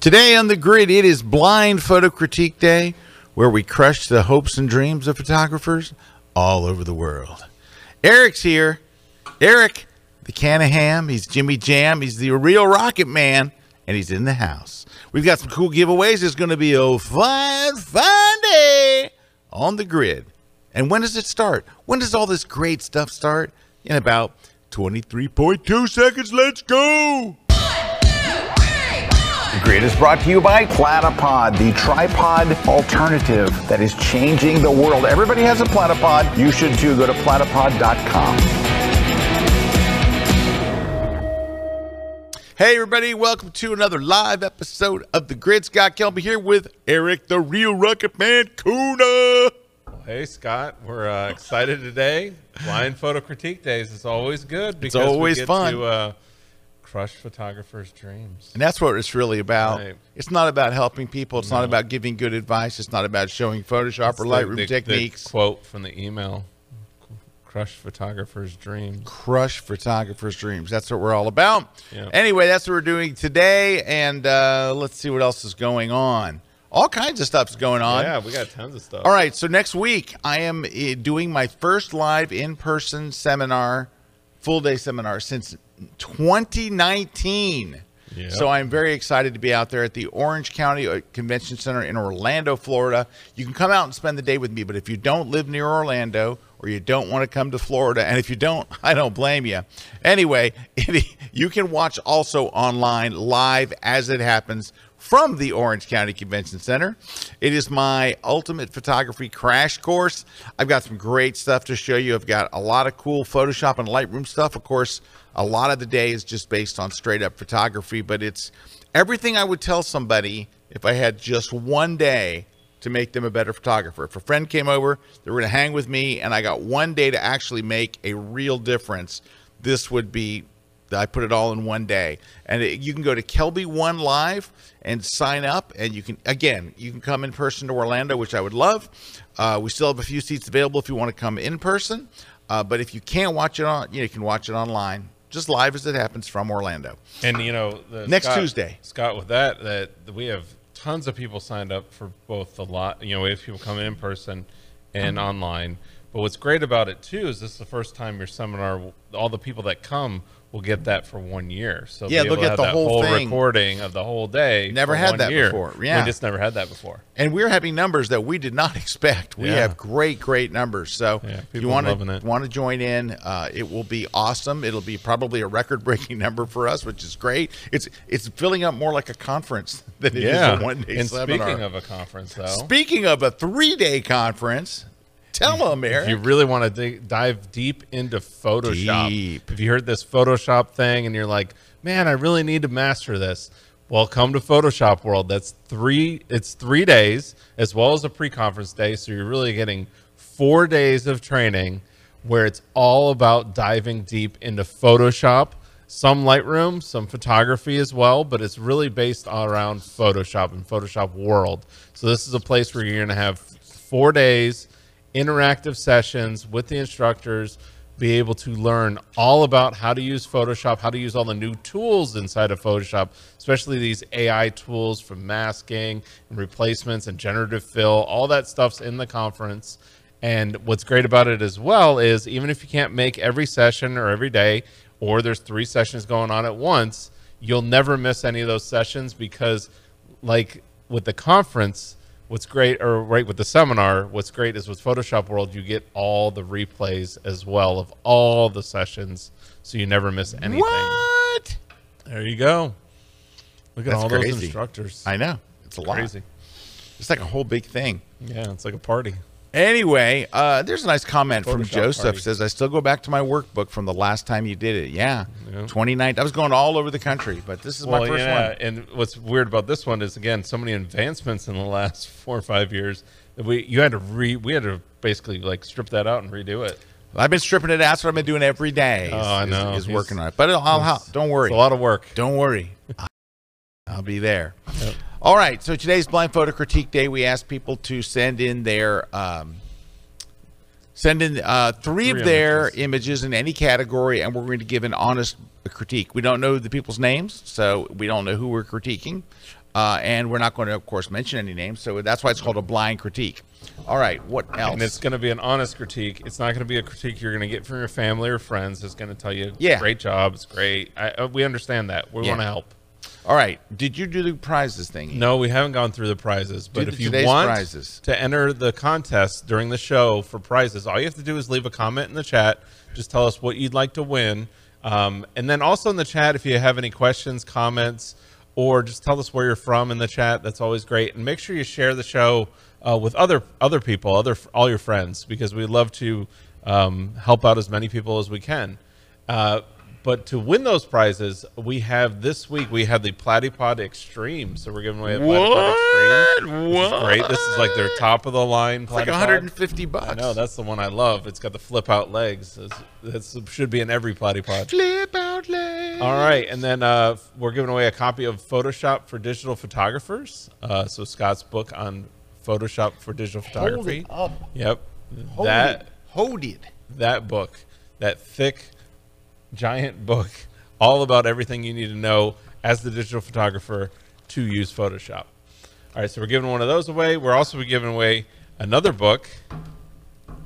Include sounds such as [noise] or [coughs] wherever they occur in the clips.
Today on the grid, it is Blind Photo Critique Day, where we crush the hopes and dreams of photographers all over the world. Erik's here. Erik, the can of ham. He's Jimmy Jam. He's the real Rocket Man, and he's in the house. We've got some cool giveaways. It's going to be a fun, fun day on the grid. And when does it start? When does all this great stuff start? In about 23.2 seconds. Let's go. The grid is brought to you by Platypod, the tripod alternative that is changing the world. Everybody has a platypod. You should too. Go to platypod.com. Hey, everybody, welcome to another live episode of The Grid. Scott Kelby here with Erik, the real Rocket Man Kuna. Hey Scott, we're uh, excited today. Blind photo critique days is always good because it's always we get fun. to uh, crush photographers' dreams. And that's what it's really about. Right. It's not about helping people. It's not about giving good advice. It's not about showing Photoshop or Lightroom the- the techniques. quote from the email: "Crush photographers' dreams." Crush photographers' dreams. That's what we're all about. Yeah. Anyway, that's what we're doing today. And uh, let's see what else is going on. All kinds of stuff's going on. Yeah, we got tons of stuff. All right, so next week I am uh, doing my first live in-person seminar, full day seminar since 2019. Yep. So I'm very excited to be out there at the Orange County uh, Convention Center in Orlando, Florida. You can come out and spend the day with me, but if you don't live near Orlando or you don't want to come to Florida, and if you don't, [laughs] I don't blame you. Anyway, it, [laughs] you can watch also online live as it happens from the Orange County Convention Center. It is my ultimate photography crash course. I've got some great stuff to show you. I've got a lot of cool Photoshop and Lightroom stuff. Of course, a lot of the day is just based on straight up photography, but it's everything I would tell somebody if I had just one day to make them a better photographer. If a friend came over, they were going to hang with me, and I got one day to actually make a real difference, this would be I put it all in one day. And it, you can go to KelbyOne Live and sign up. And you can, again, you can come in person to Orlando, which I would love. Uh, we still have a few seats available if you want to come in person. Uh, but if you can't watch it on, you, know, you can watch it online, just live as it happens from Orlando. And you know, the, Next Scott- Tuesday. Scott, with that, that we have tons of people signed up for both the lot. You know, we have people coming in person and Mm-hmm. online. But what's great about it too is this is the first time your seminar. All the people that come will get that for one year. So Yeah, they'll get the whole thing. recording of the whole day. Never had one that year. before. Yeah. we just never had that before. And we're having numbers that we did not [laughs] expect. We Yeah. have great, great numbers. So Yeah, if you want to want to join in, uh, it will be awesome. It'll be probably a record-breaking [laughs] number for us, which is great. It's it's filling up more like a conference [laughs] than it is Yeah. a one-day seminar. speaking of a conference, though, Speaking of a three-day conference, tell them, Erik. If you really want to dive deep into Photoshop, Deep. if you heard this Photoshop thing and you're like, man, I really need to master this, well, come to Photoshop World. That's three. It's three days as well as a pre-conference day, so you're really getting four days of training where it's all about diving deep into Photoshop. Some Lightroom, some photography as well, but it's really based around Photoshop and Photoshop World. So this is a place where you're going to have four days interactive sessions with the instructors be able to learn all about how to use Photoshop, how to use all the new tools inside of Photoshop, especially these AI tools for masking and replacements and generative fill. All that stuff's in the conference. And what's great about it as well is even if you can't make every session or every day, or there's three sessions going on at once, you'll never miss any of those sessions because, like with the conference, what's great, or right with the seminar, what's great is with Photoshop World, you get all the replays as well of all the sessions, so you never miss anything. what? There you go. Look at That's all those instructors. I know it's a lot. Crazy. It's like a whole big thing. Yeah, it's like a party. Anyway, uh, there's a nice comment from Joseph. party. Says I still go back to my workbook from the last time you did it. Yeah, Yeah. 29. I was going all over the country, but this is Well, my first yeah, one. and what's weird about this one is again so many advancements in the last [laughs] four or five years that we you had to re we had to basically like strip that out and redo it. I've been stripping it. That's what I've been doing every day. Is, Oh, I know. Is, He's- working on it, but I'll, I'll. Don't worry. It's a lot of work. Don't worry. I'll be there. Yep. All right. So today's blind photo critique day. We asked people to send in their um, Send in uh, three, Three of their images. images in any category, and we're going to give an honest critique. We don't know the people's names, so we don't know who we're critiquing, uh, and we're not going to, of course, mention any names. So that's why it's called a blind critique. All right, what else? And it's going to be an honest critique. It's not going to be a critique you're going to get from your family or friends. It's going to tell you, Yeah. great job, it's great. I, uh, we understand that. We Yeah. want to help. All right, did you do the prizes thing? No, we haven't gone through the prizes. But the- if you want prizes. to enter the contest during the show for prizes, all you have to do is leave a comment in the chat. Just tell us what you'd like to win. Um, and then also in the chat, if you have any questions, comments, or just tell us where you're from in the chat, that's always great. And make sure you share the show uh, with other other people, other all your friends, because we love to um, help out as many people as we can. Uh, but to win those prizes, we have this week we have the Platypod Extreme. So we're giving away a Platypod Extreme. This is great. This is like their top of the line. It's like 150 bucks. No, that's the one I love. It's got the flip out legs. That should be in every Platypod. Flip out legs. All right, and then uh, we're giving away a copy of Photoshop for digital photographers. Uh, so Scott's book on Photoshop for digital Hold photography. it up. Yep, Hold that it. Hold it. that book, that thick, giant book, all about everything you need to know as the digital photographer to use Photoshop. All right, so we're giving one of those away. We're also giving away another book.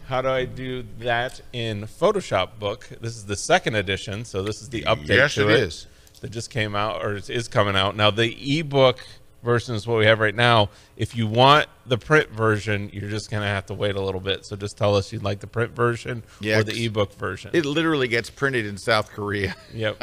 How do I do that in Photoshop book? This is the second edition, so this is the update Yes, to it it, is. that just came out or is- is coming out. Now the ebook version is what we have right now. If you want the print version, you're just gonna have to wait a little bit. So just tell us you'd like the print version Yeah, or the ebook version. It literally gets printed in South Korea. [laughs] Yep.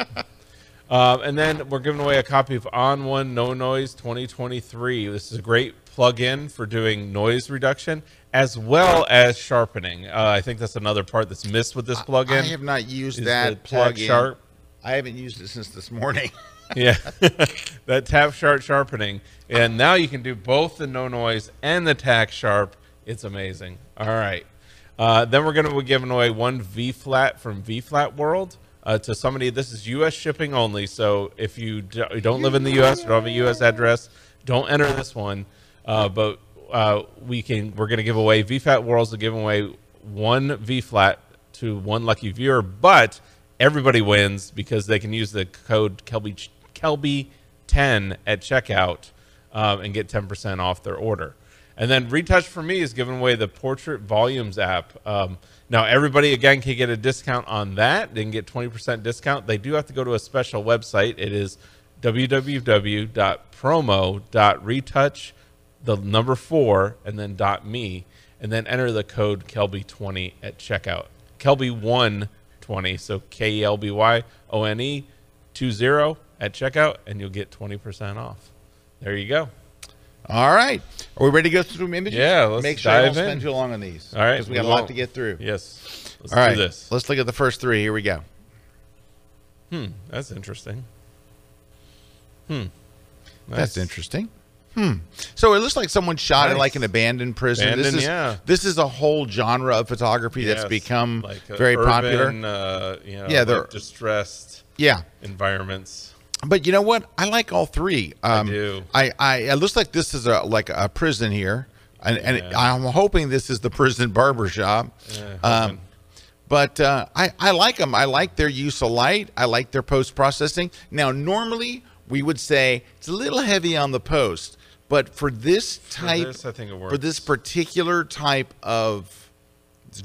um, and then we're giving away a copy of ON1 No Noise 2023. This is a great plug-in for doing noise reduction as well as sharpening. Uh, I think that's another part that's missed with this plug-in. I have not used that plug in. Sharp. I haven't used it since this morning. [laughs] Yeah, [laughs] that tack sharp sharpening, and now you can do both the no noise and the tack sharp. It's amazing. All right, uh, then we're going to be giving away one V flat from V Flat World uh, to somebody. This is U.S. shipping only, so if you do, you don't live in the U.S. or don't have a U.S. address, don't enter this one. Uh, but uh, we can. We're going to give away V Flat Worlds to give away one V flat to one lucky viewer, but everybody wins because they can use the code Kelby Kelby ten at checkout um, and get ten percent off their order. And then Retouch4me is giving away the Portrait Volumes app. Um, now everybody again can get a discount on that. They can get twenty percent discount. They do have to go to a special website. It is www.promo.retouch the number four and then me and then enter the code kelby20 at checkout kelby120 so k-e-l-b-y-o-n-e 20 at checkout and you'll get 20% off there you go All right. Are we ready to go through some images? Yeah, let's Make sure I don't dive in. spend too long on these. All right, Because we got a lot won't. to get through. yes let's All right. do this Let's look at the first three. Here we go. hmm that's interesting hmm That's Nice. interesting. Hmm. So it looks like someone shot in Nice. like an abandoned prison. this is yeah. this is a whole genre of photography that's become like, uh, very urban, popular. uh, you know, Yeah, yeah they're- distressed Yeah. environments But you know what? I like all three. Um, do. I, I it looks like this is a like a prison here, and, and I'm hoping this is the prison barber shop. Yeah, um, but uh, I I like them. I like their use of light. I like their post processing. Now, normally we would say it's a little heavy on the post, but for this type, this, I think it for this particular type of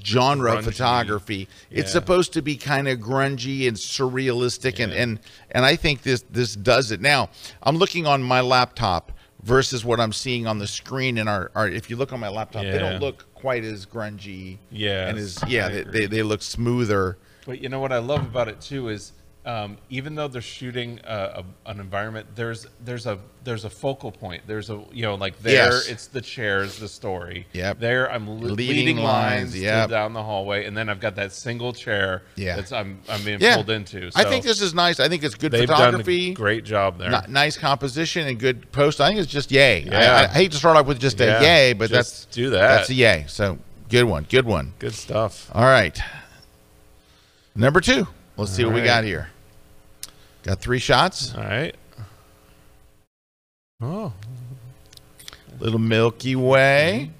genre of Grungy. photography. It's supposed to be kind of grungy and surrealistic and Yeah. and and i think this this does it. Now i'm looking on my laptop versus what i'm seeing on the screen in our, our if you look on my laptop they don't look quite as grungy Yeah, and as yeah, they, they, they look smoother. But you know what I love about it too is um, even though they're shooting a, a, an environment, there's there's a there's a focal point. There's a you know like there Yes. it's the chairs, the story. Yep. There I'm li- Leading leading, lines, lines, yep. down the hallway, and then I've got that single chair. Yeah. That's I'm I'm being yeah pulled into. i think this is nice i think it's good they've photography done a great job there. Ni- nice composition and good post i think it's just yay I- Yeah. I, I hate to start off with just a Yeah, yay but just that's do that. that's a yay so good one good one Good stuff. All right. Number two. Let's see what we got here. Got three shots. All right. Oh, Little Milky Way.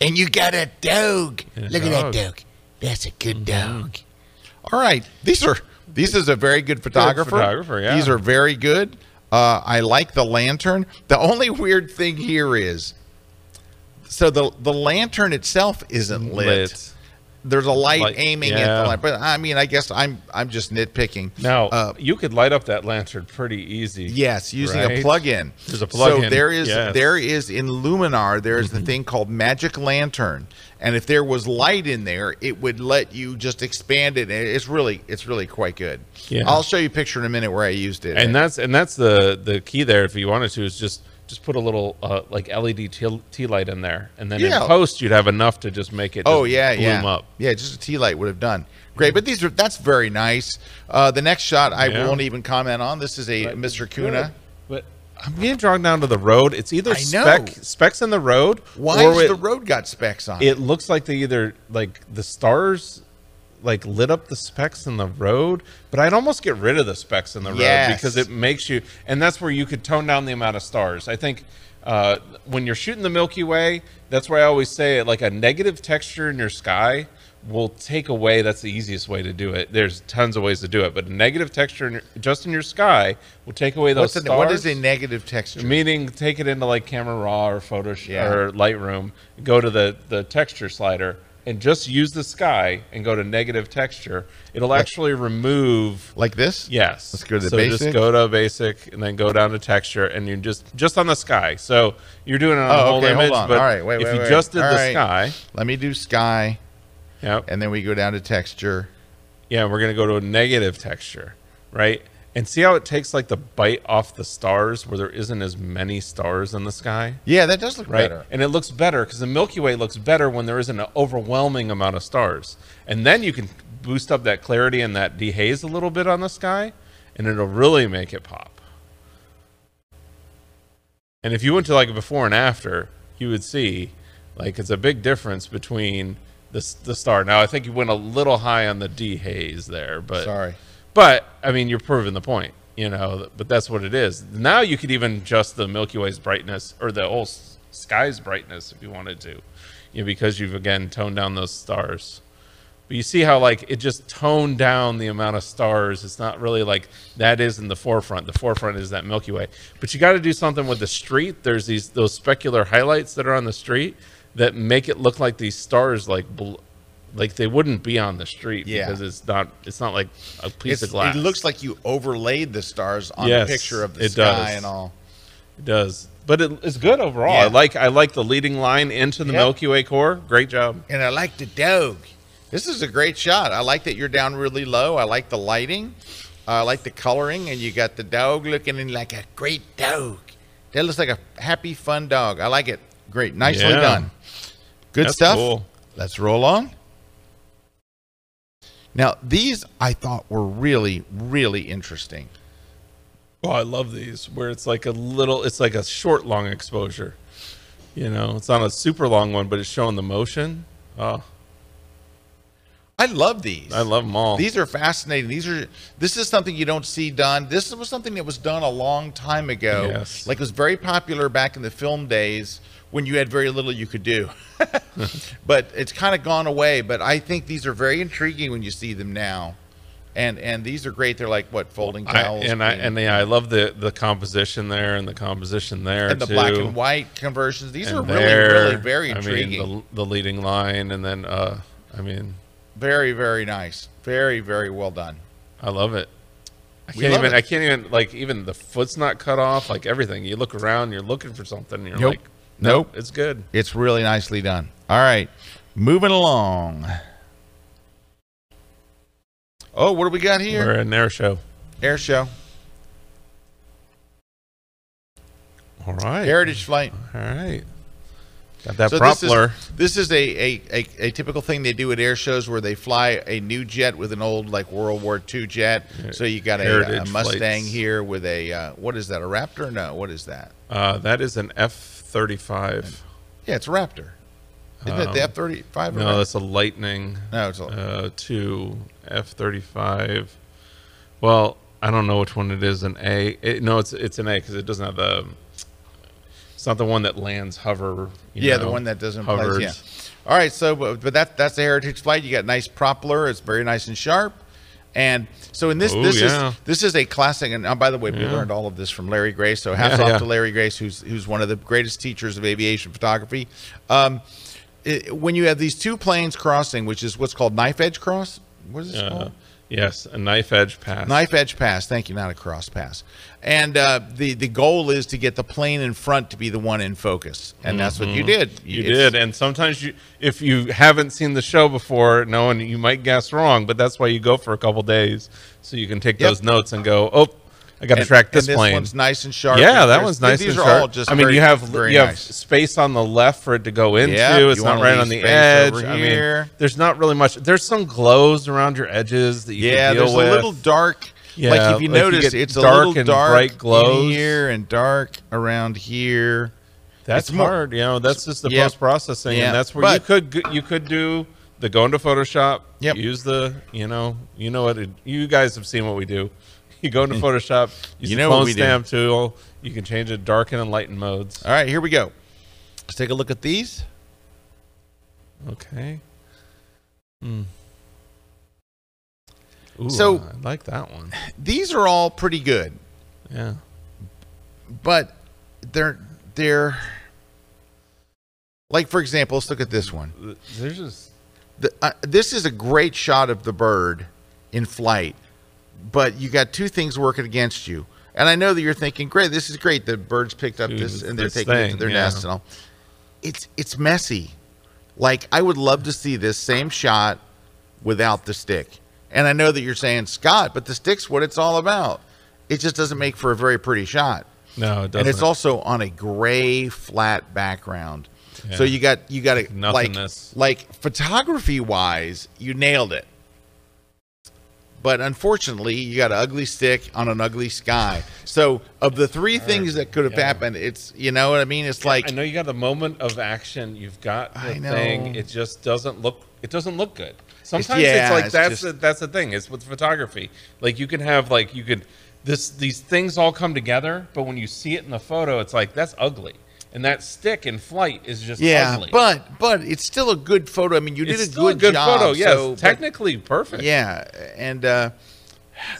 And you got a dog. And a Look at that dog. dog. That's a good dog. All right, these are this is a very good photographer. photographer, yeah. These are very good. Uh, I like the lantern. The only weird thing here is, so the the lantern itself isn't lit. Lit. There's a light, Light, aiming at the light, but I mean, I guess I'm I'm just nitpicking. Now uh, you could light up that lantern pretty easy. Yes, using a plug-in. There's a plug-in, So there is yes. Mm-hmm. there is in Luminar there's the thing called Magic Lantern, and if there was light in there, it would let you just expand it. and It's really it's really quite good. Yeah. I'll show you a picture in a minute where I used it. and that's and that's the the key there. If you wanted to, is just just put a little uh, like LED tea, tea light in there, and then Yeah. in post you'd have enough to just make it. Oh just yeah, bloom yeah, up. yeah. Just a tea light would have done great. But these are that's very nice. Uh, the next shot I Yeah. won't even comment on. This is a Mr. Kuna. But I'm being drawn down to the road. It's either I know. spec specs in the road. Why or has it, the road got specs on? it looks like they either like the stars like lit up the specks in the road but i'd almost get rid of the specks in the road because it makes you and that's where you could tone down the amount of stars i think uh, when you're shooting the milky way that's why i always say it like a negative texture in your sky will take away that's the easiest way to do it there's tons of ways to do it but a negative texture in your, just in your sky will take away those What's a, stars what is a negative texture? Meaning, take it into like Camera Raw or Photoshop Yeah. or Lightroom. Go to the the texture slider and just use the sky and go to negative texture. It'll actually remove. like this? Yes. Let's go to the so basic. just go to basic and then go down to texture and you just just on the sky. So you're doing it on Oh, the whole okay, image, but All right, wait, if wait, you wait. just did All the right. sky, Let me do sky, yeah, and then we go down to texture. yeah, we're gonna go to a negative texture, right? And see how it takes like the bite off the stars where there isn't as many stars in the sky. Yeah, that does look right? better. And it looks better because the Milky Way looks better when there isn't an overwhelming amount of stars. And then you can boost up that clarity and that dehaze a little bit on the sky, and it'll really make it pop. And if you went to like a before and after, you would see like it's a big difference between the the star. Now I think you went a little high on the dehaze there, but Sorry. But I mean, you're proving the point, you know. But that's what it is. Now you could even adjust the Milky Way's brightness or the whole sky's brightness if you wanted to, you know, because you've again toned down those stars. But you see how like it just toned down the amount of stars. It's not really like that is in the forefront. The forefront is that Milky Way. But you got to do something with the street. There's these those specular highlights that are on the street that make it look like these stars like like they wouldn't be on the street Yeah. because it's not it's not like a piece It's- of glass. It looks like you overlaid the stars on Yes, the picture of the it sky does. and all. It does, but it, it's good overall. Yeah. I like I like the leading line into the Yep. Milky Way core. Great job. And I like the dog. This is a great shot. I like that you're down really low. I like the lighting. I like the coloring, and you got the dog looking in like a great dog. That looks like a happy, fun dog. I like it. Great, nicely Yeah. done. Good That's stuff. cool. Let's roll on. Now, these I thought were really, really interesting. Oh, I love these where it's like a little, it's like a short, long exposure. You know, it's not a super long one, but it's showing the motion. Oh, I love these. I love them all. These are fascinating. These are this is something you don't see done. This was something that was done a long time ago. Yes. Like it was very popular back in the film days when you had very little you could do. [laughs] but it's kind of gone away, but I think these are very intriguing when you see them now. And and these are great. They're like what folding I, towels and I and yeah, I love the the composition there and the composition there and the too. black and white conversions. These And are really there, really very intriguing. I mean, the, the leading line, and then uh, I mean, very very nice. Very very well done. I love it. I We can't love even. it. I can't even like even the foot's not cut off. Like everything, you look around, you're looking for something, and you're Nope. like, Nope. it's good. It's really nicely done. All right, moving along. Oh, what do we got here? We're in air show. Air show, All right. heritage flight. All right. Got that So propeller. this is this is a, a, a, a typical thing they do at air shows where they fly a new jet with an old like World War II jet. So you got a, a Mustang flights. here with a uh, what is that? A Raptor? No, what is that? Uh, that is an F thirty five. Yeah, it's a Raptor. Isn't it the F thirty five? No, that's a Lightning. no, it's a, Uh, two F thirty five. Well, I don't know which one it is. An A. It, no, it's it's an A because it doesn't have the. It's not the one that lands hover. you yeah, the one that doesn't hovers. place. Yeah. All right, so but, but that that's the Heritage flight. You got nice propeller. It's very nice and sharp. And so in this Oh, this yeah. is this is a classic. And oh, by the way, we learned all of this from Larry Grace. So hats Yeah, off to Larry Grace, who's who's one of the greatest teachers of aviation photography. Um, it, when you have these two planes crossing, which is what's called knife edge cross. What is this called? Yes, a knife edge pass. Knife edge pass. Thank you, not a cross pass. And uh, the the goal is to get the plane in front to be the one in focus, and that's what you did. Mm-hmm. You It's- did, and sometimes you, if you haven't seen the show before, no, and you might guess wrong, but that's why you go for a couple days so you can take Yep. those notes and go, oh, I got to track this and plane. one's nice and sharp. yeah, And that one's nice These and are sharp. all just. I mean, very- you have you have space on the left for it to go into. Yeah, it's not right on the edge. I mean, there's not really much. There's some glows around your edges that you Yeah, can deal there's with. a little dark. Yeah, like if you like notice, get it's a dark little and dark bright glows. here and dark around here. That's It's more- hard, you know. That's just the Yeah. post processing, Yeah, and that's where you could you could do the go into Photoshop. Yep. Use the you know you know what it, you guys have seen what we do. You go into Photoshop. Use You the know what clone we do. stamp tool. You can change it darken and lighten modes. All right, here we go. Let's take a look at these. Okay. Hmm. Ooh, So- I like that one. These are all pretty good, Yeah. but they're they're like for example, let's look at this one. Th- There's just the, uh, this is a great shot of the bird in flight, but you got two things working against you. And I know that you're thinking, "Great, this is great. The birds picked up Dude, this and they're this taking it to their yeah. nest and all." It's it's messy. Like I would love to see this same shot without the stick. And I know that you're saying, "Scott, but the stick's what it's all about." It just doesn't make for a very pretty shot no, it doesn't. and it's also on a gray flat background. So you got you got a like like photography wise, you nailed it. But unfortunately, you got an ugly stick on an ugly sky. So of the three things that could have Yeah. happened, it's you know what I mean. It's like I know you got the moment of action. You've got the thing. It just doesn't look. It doesn't look good. Sometimes yeah, it's like it's that's just- the, that's the thing. It's with photography. Like you can have like you could this these things all come together, but when you see it in the photo, it's like that's ugly. And that stick in flight is just yeah, ugly. but but it's still a good photo. I mean, you it's did a still good, a good job. photo. Yes, so- but- technically perfect. Yeah, and uh,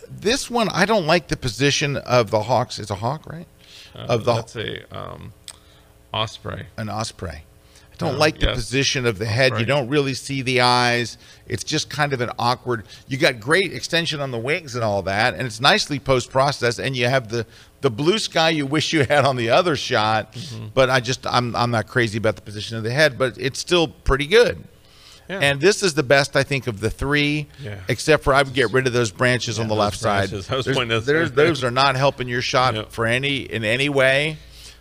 this one I don't like the position of the hawks. It's a hawk, right? of the that's a um, osprey. an osprey. Don't Oh, like the yes. position of the head. You don't really see the eyes. It's just kind of an awkward. You got great extension on the wings and all that, and it's nicely post processed. And you have the the blue sky you wish you had on the other shot. Mm-hmm. But I just I'm I'm not crazy about the position of the head, but it's still pretty good. Yeah. And this is the best I think of the three, Yeah. except for I would get rid of those branches on the left side. branches. There's- those those are not helping your shot [laughs] for any in any way.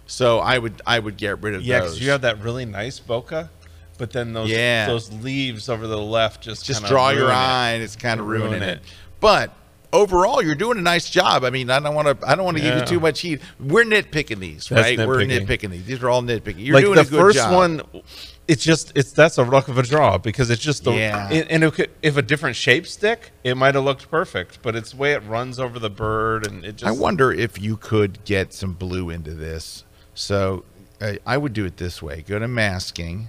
So I would I would get rid of Yeah, those. because you have that really nice bokeh, but then those Yeah. those leaves over the left just just draw your ruin it. eye and it's kind of Ruin ruining it. it. But overall, you're doing a nice job. I mean, I don't want to. I don't want to give you too much heat. We're nitpicking these, That's right? We're nitpicking. nitpicking these. These are all nitpicking. You're like doing the a good first job. one, it's just it's that's a luck of a draw because it's just the Yeah. and, and it could, if a different shape stick, it might have looked perfect, but it's the way it runs over the bird and it just I wonder if you could get some blue into this. So I I would do it this way: go to masking,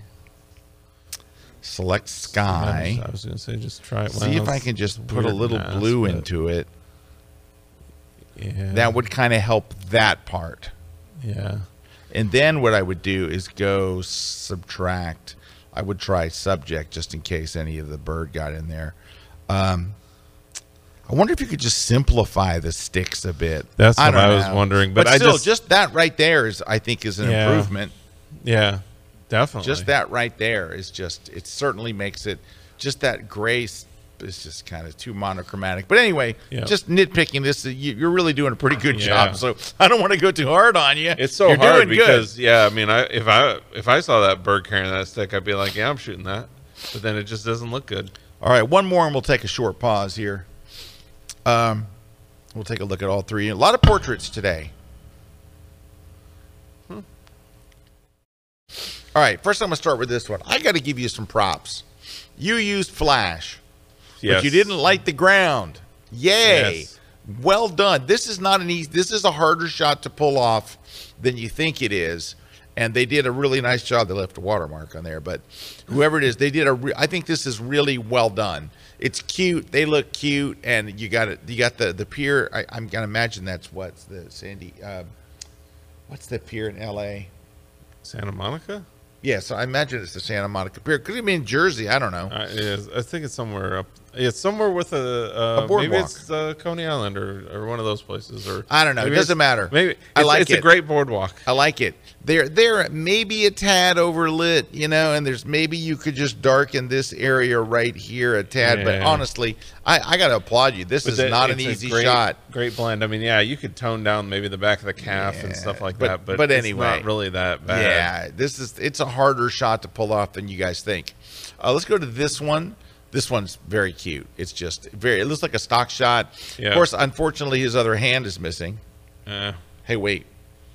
select sky, I was gonna say just try it. see if I can just put a little mask, blue into it. Yeah, That would kind of help that part. yeah. And then what I would do is go subtract. I would try subject just in case any of the bird got in there. Um, I wonder if you could just simplify the sticks a bit. That's what don't I was wondering, but I still, just- just that right there is, I think, is an Yeah. improvement. Yeah, definitely. Just that right there is just. It certainly makes it just that gray is just kind of too monochromatic. But anyway, Yeah. just nitpicking this, uh, you- you're really doing a pretty good Yeah. job. So [laughs] I don't want to go too hard on you. It's so You're hard doing good. because yeah, I mean, I if I if I saw that bird carrying that stick, I'd be like, yeah, I'm shooting that, but then it just doesn't look good. All right, one more, and we'll take a short pause here. Um, we'll take a look at all three. A lot of portraits today. Hmm. All right, first I'm gonna start with this one. I got to give you some props. You used flash, Yes. but you didn't light the ground. Yay! Yes. Well done. This is not an easy. This is a harder shot to pull off than you think it is. and they did a really nice job. They left a watermark on there, but whoever it is, they did a. Re- I think this is really well done. It's cute. They look cute, and you got it. You got the the pier. I, I'm gonna imagine that's what's the Sandy. Uh, what's the pier in L.A. Santa Monica. Yeah, so I imagine it's the Santa Monica Pier. Could it be in Jersey? I don't know. Uh, is. I think it's somewhere up. It's somewhere with a, uh, A boardwalk. maybe it's uh, Coney Island or, or one of those places. Or I don't know. It doesn't matter. Maybe I it's, like it's it. a great boardwalk. I like it. They're they're maybe a tad overlit, you know, and there's maybe you could just darken this area right here a tad. But honestly, I, I got to applaud you. This But is that- not an easy great, shot. Great blend. I mean, yeah, you could tone down maybe the back of the calf and stuff like but- that, but but it's anyway. not really that bad. Yeah, this is it's a harder shot to pull off than you guys think. Uh, let's go to this one. This one's very cute. It's just very. It looks like a stock shot. Yeah. Of course, unfortunately, his other hand is missing. Uh, Hey, wait,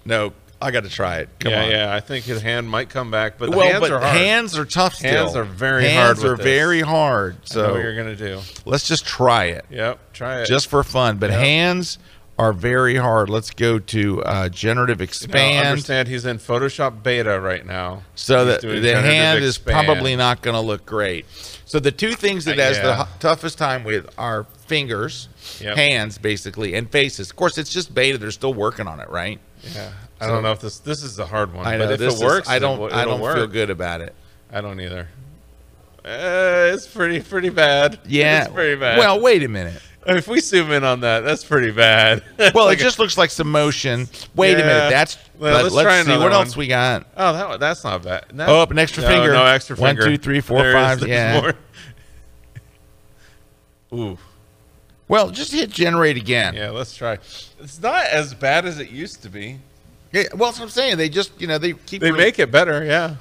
no, I got to try it. Come yeah, on. yeah. I think his hand might come back, but the well, hands but are hard. hands are tough. Still. Hands are very hands hard with are very hard. Know So what you're gonna do. let's just try it, Yep, try it. just for fun. But Yep. hands are very hard. Let's go to uh, generative expand. understand he's in Photoshop beta right now. So He's the, the hand is probably not going to look great. So the two things that Uh, has the yeah. hu- toughest time with are fingers, Yep. hands, basically, and faces. Of course, it's just beta. They're still working on it, right? Yeah, I So- don't know if this this is the hard one. I know but if this it is- works, I don't. It, I don't work. feel good about it. I don't either. Uh, it's pretty pretty bad. Yeah. [laughs] it's pretty bad. Well, wait a minute. [laughs] if we zoom in on that, that's pretty bad. [laughs] Well, Like it just looks like some motion. Wait a minute. That's. Well, let, let's try see what one. else we got. oh, that that's not bad. That- Oh, an extra no, finger. No extra finger. two, three, four, There is- five, there's yeah. more. [laughs] Ooh, Well, just hit generate again. yeah. Let's try. It's not as bad as it used to be. Yeah, well, that's what I'm saying. They just, you know, they keep. They re- make it better. Yeah.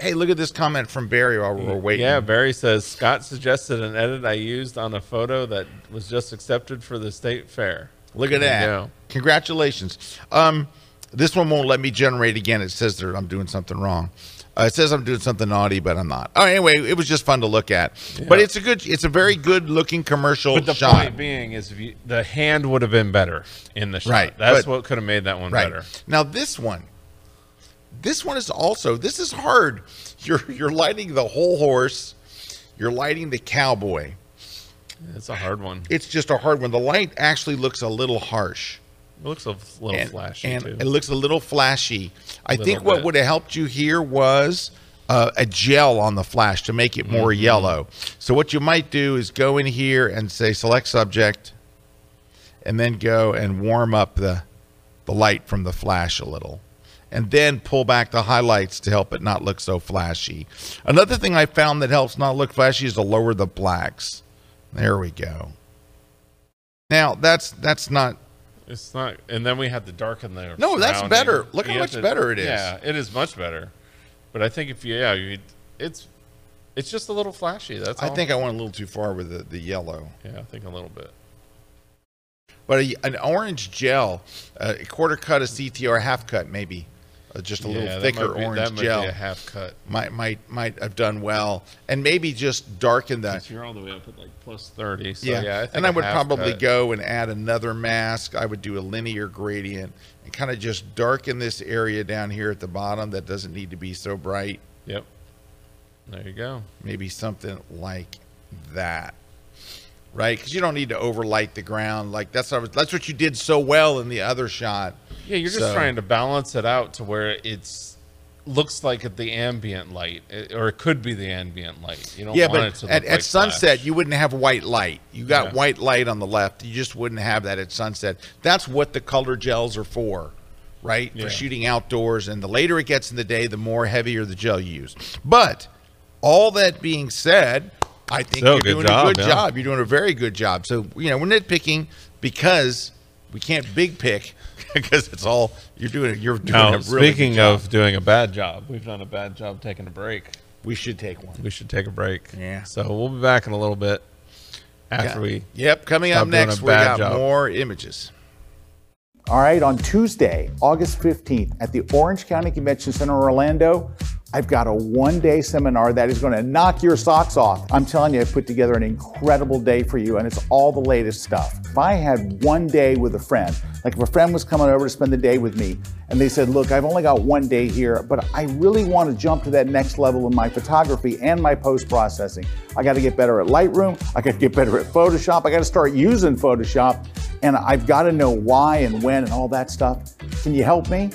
Hey, look at this comment from Barry while we're waiting. Yeah, Barry says Scott suggested an edit I used on a photo that was just accepted for the state fair. Look at that. go. Congratulations. Um, this one won't let me generate again. It says that I'm doing something wrong. Uh, it says I'm doing something naughty, but I'm not. Oh, anyway, it was just fun to look at. But it's a good, it's a very good looking commercial But the shot. point being is, if you, the hand would have been better in the shot. Right, That's but- what could have made that one Right better. now, this one, this one is also this is hard. You're you're lighting the whole horse. You're lighting the cowboy. It's a hard one. It's just a hard one. The light actually looks a little harsh. It looks a little and, flashy and too. it looks a little flashy. I Little think what bit. would have helped you here was uh, a gel on the flash to make it more Mm-hmm. yellow. So what you might do is go in here and say select subject, and then go and warm up the the light from the flash a little. And then pull back the highlights to help it not look so flashy. Another thing I found that helps not look flashy is to lower the blacks. There we go. Now that's that's not It's not, and then we had to darken the. No, that's better. Look how much better it is. Yeah, it is much better. But I think if you, yeah, you, it's, it's just a little flashy. That's I all. think I went a little too far with the, the yellow. Yeah, I think a little bit. But a, an orange gel, a quarter cut, a CTR, a half cut, maybe, uh, just a Yeah, little thicker might be, orange that might gel Be a half cut. might might might have done well, and maybe just darken the. You're all the way up at like plus thirty. So Yeah, yeah, I think and I a would probably cut. go and add another mask. I would do a linear gradient and kind of just darken this area down here at the bottom that doesn't need to be so bright. Yep. There you go. maybe something like that right because you don't need to overlight the ground like that's what, I was- that's what you did so well in the other shot Yeah, you're just trying to balance it out to where it's looks like it- the ambient light, eh, or it could be the ambient light. You don't yeah want it but to look at, like at sunset flash. you wouldn't have white light you got Yeah. white light on the left you just wouldn't have that at sunset that's what the color gels are for right Yeah. for shooting outdoors and the later it gets in the day the more heavier the gel you use but all that being said i think a you're doing job, a good yeah. job you're doing a very good job so you know we're nitpicking because we can't big pick [laughs] because it's all you're doing you're doing Now, a really speaking good job. of doing a bad job, we've done a bad job taking a break. we should take one We should take a break. Yeah. So we'll be back in a little bit after we. yep coming up next we bad got job. more images All right, on Tuesday, August 15th, at the Orange County Convention Center Orlando, I've got a one day seminar that is going to knock your socks off. I'm telling you, I put together an incredible day for you, and it's all the latest stuff. If I had one day with a friend, like if a friend was coming over to spend the day with me, and they said, Look, I've only got one day here, but I really want to jump to that next level in my photography and my post processing. I got to get better at Lightroom, I got to get better at Photoshop, I got to start using Photoshop, and I've got to know why and when and all that stuff. Can you help me?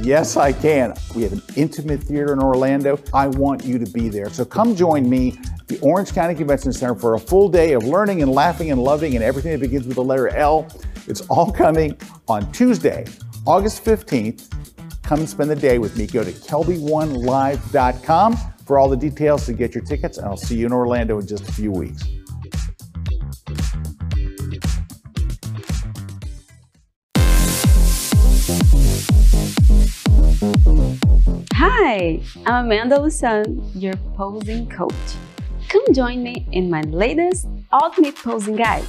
Yes, I can. We have an intimate theater in Orlando. I want you to be there. So come join me at the Orange County Convention Center for a full day of learning and laughing and loving and everything that begins with the letter L. It's all coming on Tuesday, August 15th. Come and spend the day with me. Go to kelby1live.com for all the details to get your tickets, and I'll see you in Orlando in just a few weeks. Hi, I'm Amanda Lusan, your posing coach. Come join me in my latest Ultimate Posing Guide.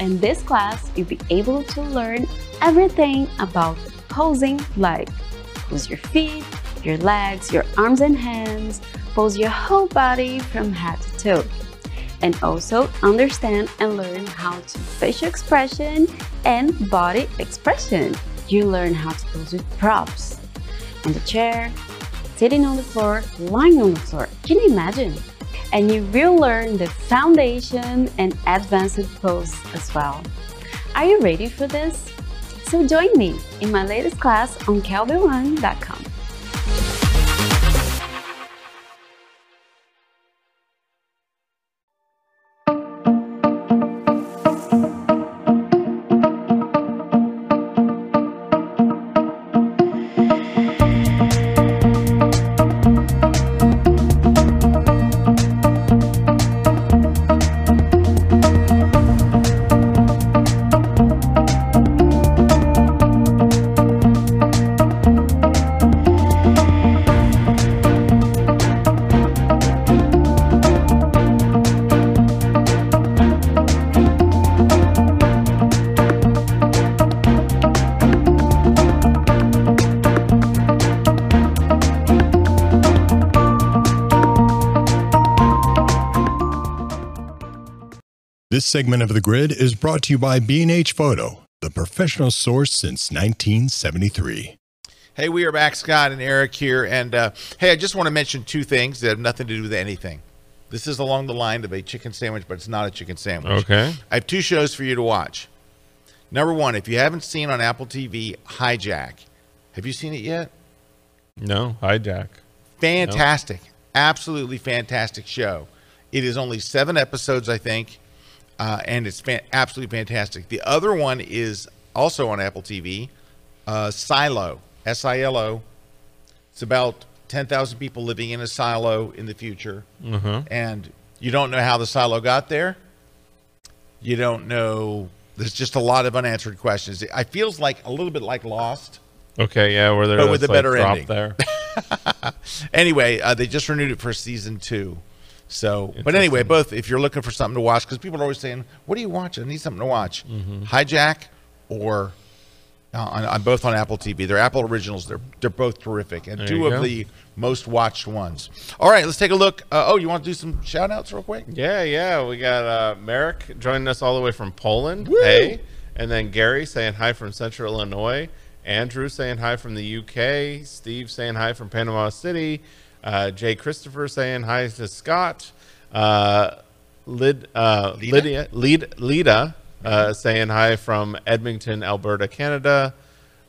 In this class, you'll be able to learn everything about posing like pose your feet, your legs, your arms and hands, pose your whole body from head to toe. And also understand and learn how to facial expression and body expression. You learn how to pose with props on the chair, sitting on the floor, lying on the floor. Can you imagine? And you will learn the foundation and advanced pose as well. Are you ready for this? So join me in my latest class on kelby1.com. This segment of The Grid is brought to you by B&H Photo, the professional source since 1973. Hey, we are back, Scott and Erik here. And uh, hey, I just want to mention two things that have nothing to do with anything. This is along the line of a chicken sandwich, but it's not a chicken sandwich. Okay. I have two shows for you to watch. Number one, if you haven't seen on Apple TV, Hijack. Have you seen it yet? No, hijack. Fantastic. Absolutely fantastic show. It is only seven episodes, I think, uh, and it's fan- absolutely fantastic. The other one is also on Apple TV, uh, Silo, S I L O. It's about 10,000 people living in a silo in the future. And you don't know how the silo got there. You don't know. There's just a lot of unanswered questions. It feels like a little bit like Lost. Okay, yeah, where they're But with a better drop ending. there. [laughs] anyway, uh, they just renewed it for season two. So, but anyway, both if you're looking for something to watch, because people are always saying, "What are you watching? I need something to watch." Mm-hmm. Hijack or uh, on, on both on Apple TV. They're Apple originals. They're they're both terrific and There two of go. the most watched ones. All right, let's take a look. Uh, oh, you want to do some shout outs real quick? Yeah, yeah. We got uh, Merrick joining us all the way from Poland. Hey. And then Gary saying hi from Central Illinois. Andrew saying hi from the UK. Steve saying hi from Panama City. Uh, Jay Christopher saying hi to Scott. Uh, Lid, uh, Lida? Lydia, Lid, Lida uh, saying hi from Edmonton, Alberta, Canada.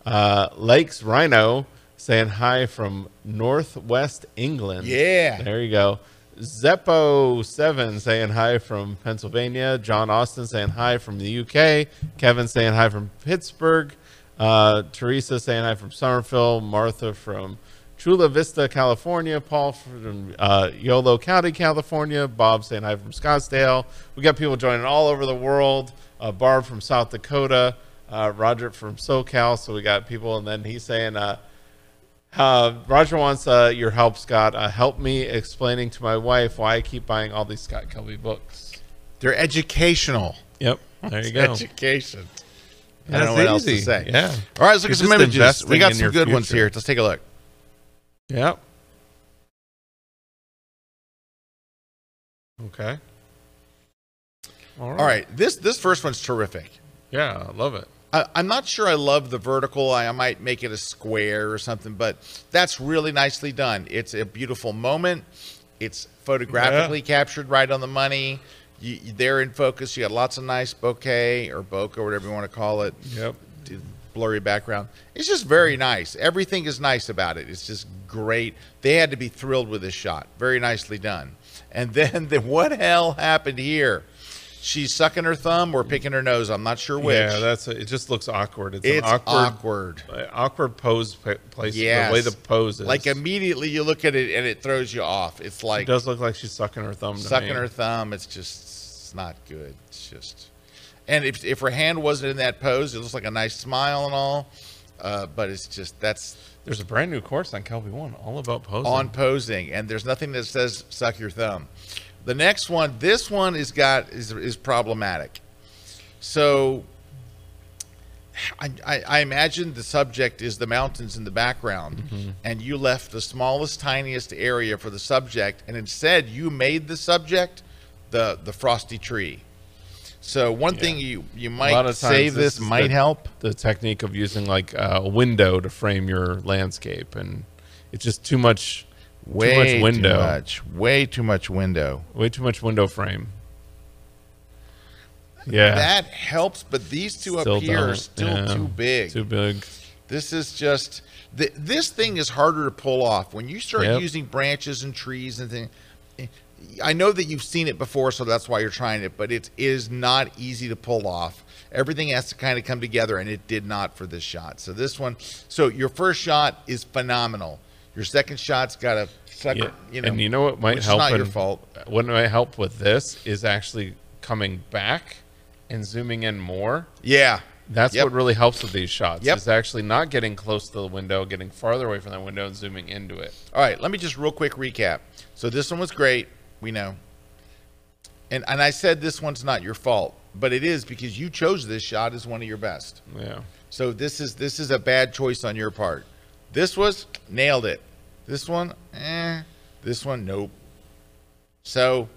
Uh, Lakes Rhino saying hi from Northwest England. Yeah. There you go. Zeppo7 saying hi from Pennsylvania. John Austin saying hi from the UK. Kevin saying hi from Pittsburgh. Uh, Teresa saying hi from Somerville. Martha from Chula Vista, California. Paul from uh, Yolo County, California. Bob saying hi from Scottsdale. We got people joining all over the world. Uh, Barb from South Dakota. Uh, Roger from SoCal. So we got people, and then he's saying, uh, uh, Roger wants uh, your help, Scott. Uh, help me explaining to my wife why I keep buying all these Scott Kelby books. They're educational. Yep, there you It's go. Education. I don't know That's what else to say. Yeah. All right, let's look You're at some images. We got some your good ones here. Let's take a look. Yep. Okay. All right. All right. This this first one's terrific. Yeah, I love it. I, am not sure I love the vertical. I, I might make it a square or something, but that's really nicely done. It's a beautiful moment. It's photographically yeah. captured right on the money. You, they're in focus. You got lots of nice bouquet or bokeh, whatever you want to call it. Yep. Blurry background. It's just very nice. Everything is nice about it. It's just great. They had to be thrilled with this shot. Very nicely done. And [laughs] then the what hell happened here? She's sucking her thumb or picking her nose. I'm not sure which. Yeah, that's it. Just looks awkward. It's, It's an awkward. awkward, awkward pose place. The way the pose is. Like immediately you look at it and it throws you off. It's like it does look like she's sucking her thumb. Sucking her thumb. It's just it's not good. It's just, and if if her hand wasn't in that pose, it looks like a nice smile and all. Uh, but it's just that's There's a brand new course on KelbyOne, all about posing. on posing, and there's nothing that says suck your thumb. The next one, this one is got is is problematic. So. I, I, I imagine the subject is the mountains in the background, Mm-hmm. and you left the smallest, tiniest area for the subject, and instead you made the subject the the frosty tree. So one thing you you might say times this might the- help. The technique of using like uh, a window to frame your landscape, and it's just too much, Way too much window, too much, way too much window. way too much window frame. Yeah, That helps, but these two Still up here are still yeah. too big. too big. This is just th- this thing is harder to pull off when you start Yep. using branches and trees and things. I know that you've seen it before, so that's why you're trying it, but it is not easy to pull off. Everything has to kind of come together, and it did not for this shot. So this one, so your first shot is phenomenal. Your second shot's got a sucker, Yeah. you know, and you know what might help? Not your fault. What might help with this is actually coming back and zooming in more. Yeah, That's Yep. what really helps with these shots. Yep. Is actually not getting close to the window, getting farther away from that window, and zooming into it. All right, let me just real quick recap. So this one was great, we know. And and I said this one's not your fault, but it is because you chose this shot as one of your best. Yeah. So this is this is a bad choice on your part. This was nailed it. This one, eh. This one, nope. So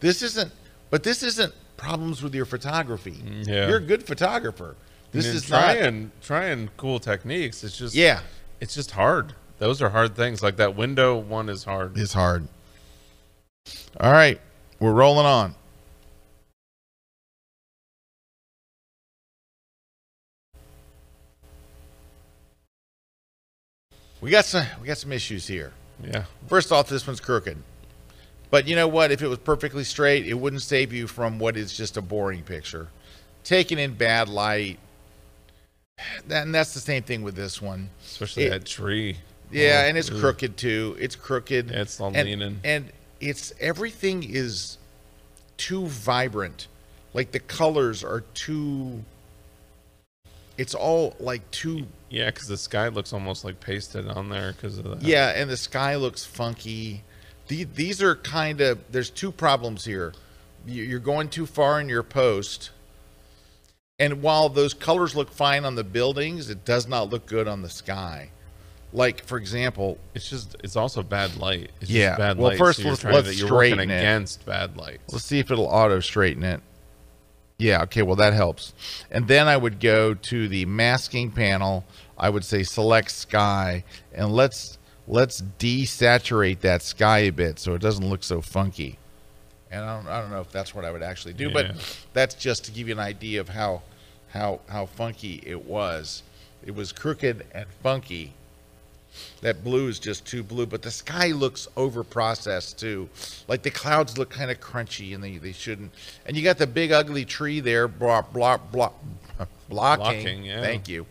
this isn't but this isn't problems with your photography. yeah. You're a good photographer. This is trying not trying cool techniques. It's just Yeah. It's just hard. Those are hard things. Like that window one is hard. It's hard. All right, we're rolling on. We got some we got some issues here. Yeah. First off, this one's crooked. But you know what? If it was perfectly straight, it wouldn't save you from what is just a boring picture. Taken in bad light. That, and that's the same thing with this one. Especially It- that tree. Yeah, Oh, and it's ugh. crooked too. It's crooked. Yeah, it's all and, leaning. And it's everything is too vibrant. Like the colors are too it's all like too Yeah, because the sky looks almost like pasted on there because of that. yeah, and the sky looks funky. The, these are kind of there's two problems here. You- You're going too far in your post. And while those colors look fine on the buildings, it does not look good on the sky. Like for example, It's just it's also bad light. It's Yeah. just bad Well, light. first so let's- let's to, straighten it. against bad light. Let's see if it'll auto straighten it. Yeah, okay, well that helps. And then I would go to the masking panel. I would say select sky and let's let's desaturate that sky a bit so it doesn't look so funky. And I don't, I don't know if that's what I would actually do, Yeah. but that's just to give you an idea of how how how funky it was. It was crooked and funky. That blue is just too blue, but the sky looks over processed too. Like the clouds look kind of crunchy and they, they shouldn't. And you got the big ugly tree there block block block [laughs] blocking. Blocking, yeah. Thank you.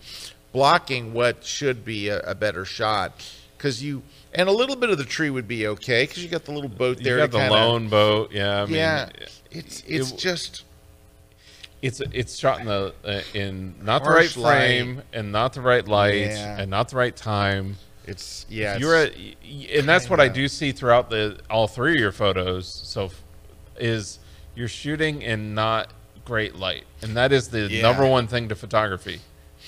Blocking what should be a, a better shot cuz you and a little bit of the tree would be okay cuz you got the little boat there. You got the kinda- lone boat. Yeah. I mean, yeah. It's it's it- just It's it's shot in the uh, in not the right frame and not the right light Yeah. and not the right time. It's yeah. You're it's- y- and that's what I do see throughout the all three of your photos. So, f- is you're shooting in not great light, and that is the Yeah. number one thing to photography.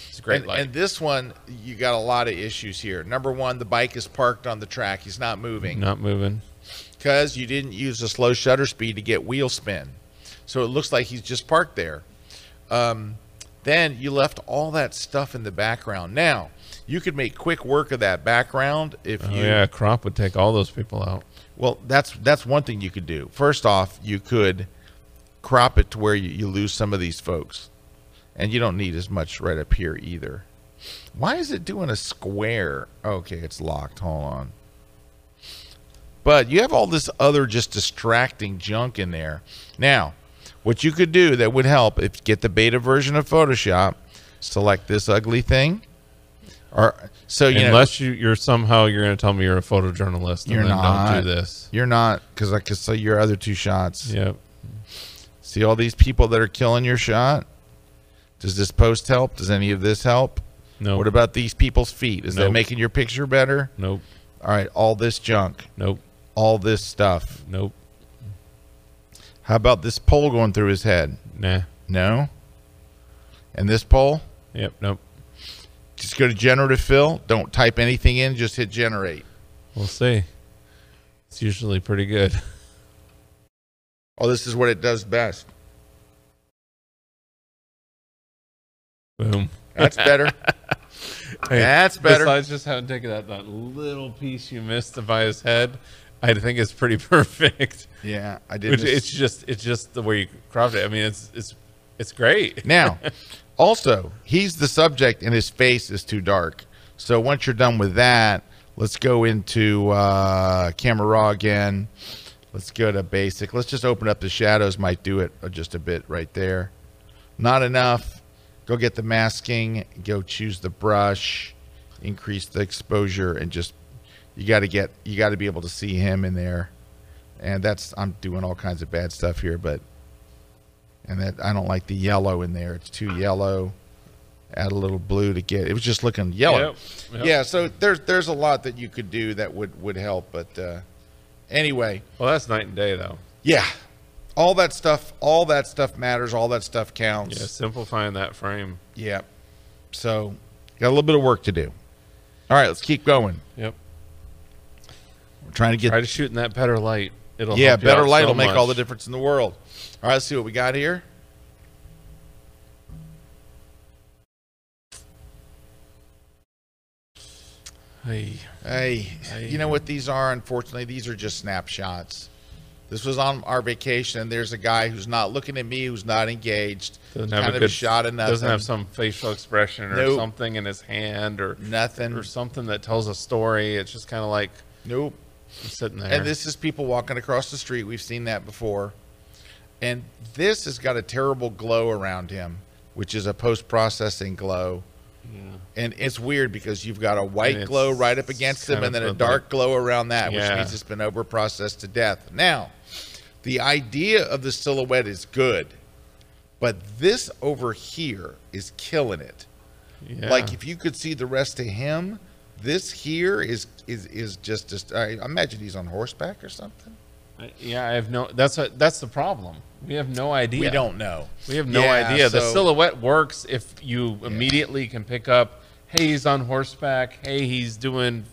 It's great and, light. and this one, you got a lot of issues here. Number one, the bike is parked on the track. He's not moving. not moving. because you didn't use a slow shutter speed to get wheel spin. So it looks like he's just parked there. Um, then you left all that stuff in the background. Now, you could make quick work of that background if Oh, you yeah, crop would take all those people out. well, that's that's one thing you could do. First off, you could crop it to where you, you lose some of these folks, and you don't need as much right up here either. Why is it doing a square? Okay, it's locked. Hold on. But you have all this other just distracting junk in there. Now, what you could do that would help if get the beta version of Photoshop, select this ugly thing, or so you know. Unless you, you're somehow you're going to tell me you're a photojournalist, and You're not. don't do this. You're not, because I could see your other two shots. Yep. See all these people that are killing your shot? Does this post help? Does any of this help? No. What about these people's feet? Is that making your picture better? Nope. All right, all this junk, Nope. all this stuff. Nope. How about this pole going through his head? Nah. No. And this pole? Yep. Nope. Just go to generative fill. Don't type anything in, just hit generate. We'll see. It's usually pretty good. Oh, this is what it does best. Boom. That's better. [laughs] Hey, That's better. Besides just having taken that, that little piece you missed by his head, I think it's pretty [laughs] perfect. yeah, I did. Which miss- it's just it's just the way you cropped it. I mean, it's it's it's great. Now, [laughs] also, he's the subject and his face is too dark. So once you're done with that, let's go into uh, camera raw again. Let's go to basic. Let's just open up the shadows. Might do it just a bit right there. Not enough. Go get the masking. Go choose the brush. Increase the exposure and just you got to get you got to be able to see him in there. And that's I'm doing all kinds of bad stuff here, but and that I don't like the yellow in there. It's too yellow. Add a little blue to get. It was just looking yellow. Yep, yep. Yeah. So there's there's a lot that you could do that would would help. But uh, anyway, Well, that's night and day, though. yeah, all that stuff, all that stuff matters. All that stuff counts. Yeah, simplifying that frame. Yeah. So got a little bit of work to do. All right, let's keep going. Yep. We're trying to get Try to shoot in that better light. It'll yeah, better light so will make all the difference in the world. All right, let's see what we got here. Hey, Hey, Hey. you know what these are? Unfortunately, these are just snapshots. This was on our vacation, and there's a guy who's not looking at me, who's not engaged. doesn't kind have a of good shot of nothing. Doesn't have some facial expression or Nope. something in his hand or nothing. or something that tells a story. It's just kind of like Nope. Just sitting there. And this is people walking across the street. We've seen that before. And this has got a terrible glow around him, which is a post processing glow. Yeah. And it's weird because you've got a white glow right up against him and then of a like- dark glow around that, which means it's been over processed to death. Now, the idea of the silhouette is good, but this over here is killing it. yeah. Like if you could see the rest of him, this here is is is just just. I imagine he's on horseback or something. Yeah, I have no. That's a, that's the problem. We have no idea. We don't know. We have no Yeah, idea. The silhouette works if you immediately can pick up. Hey, he's on horseback. Hey, he's doing.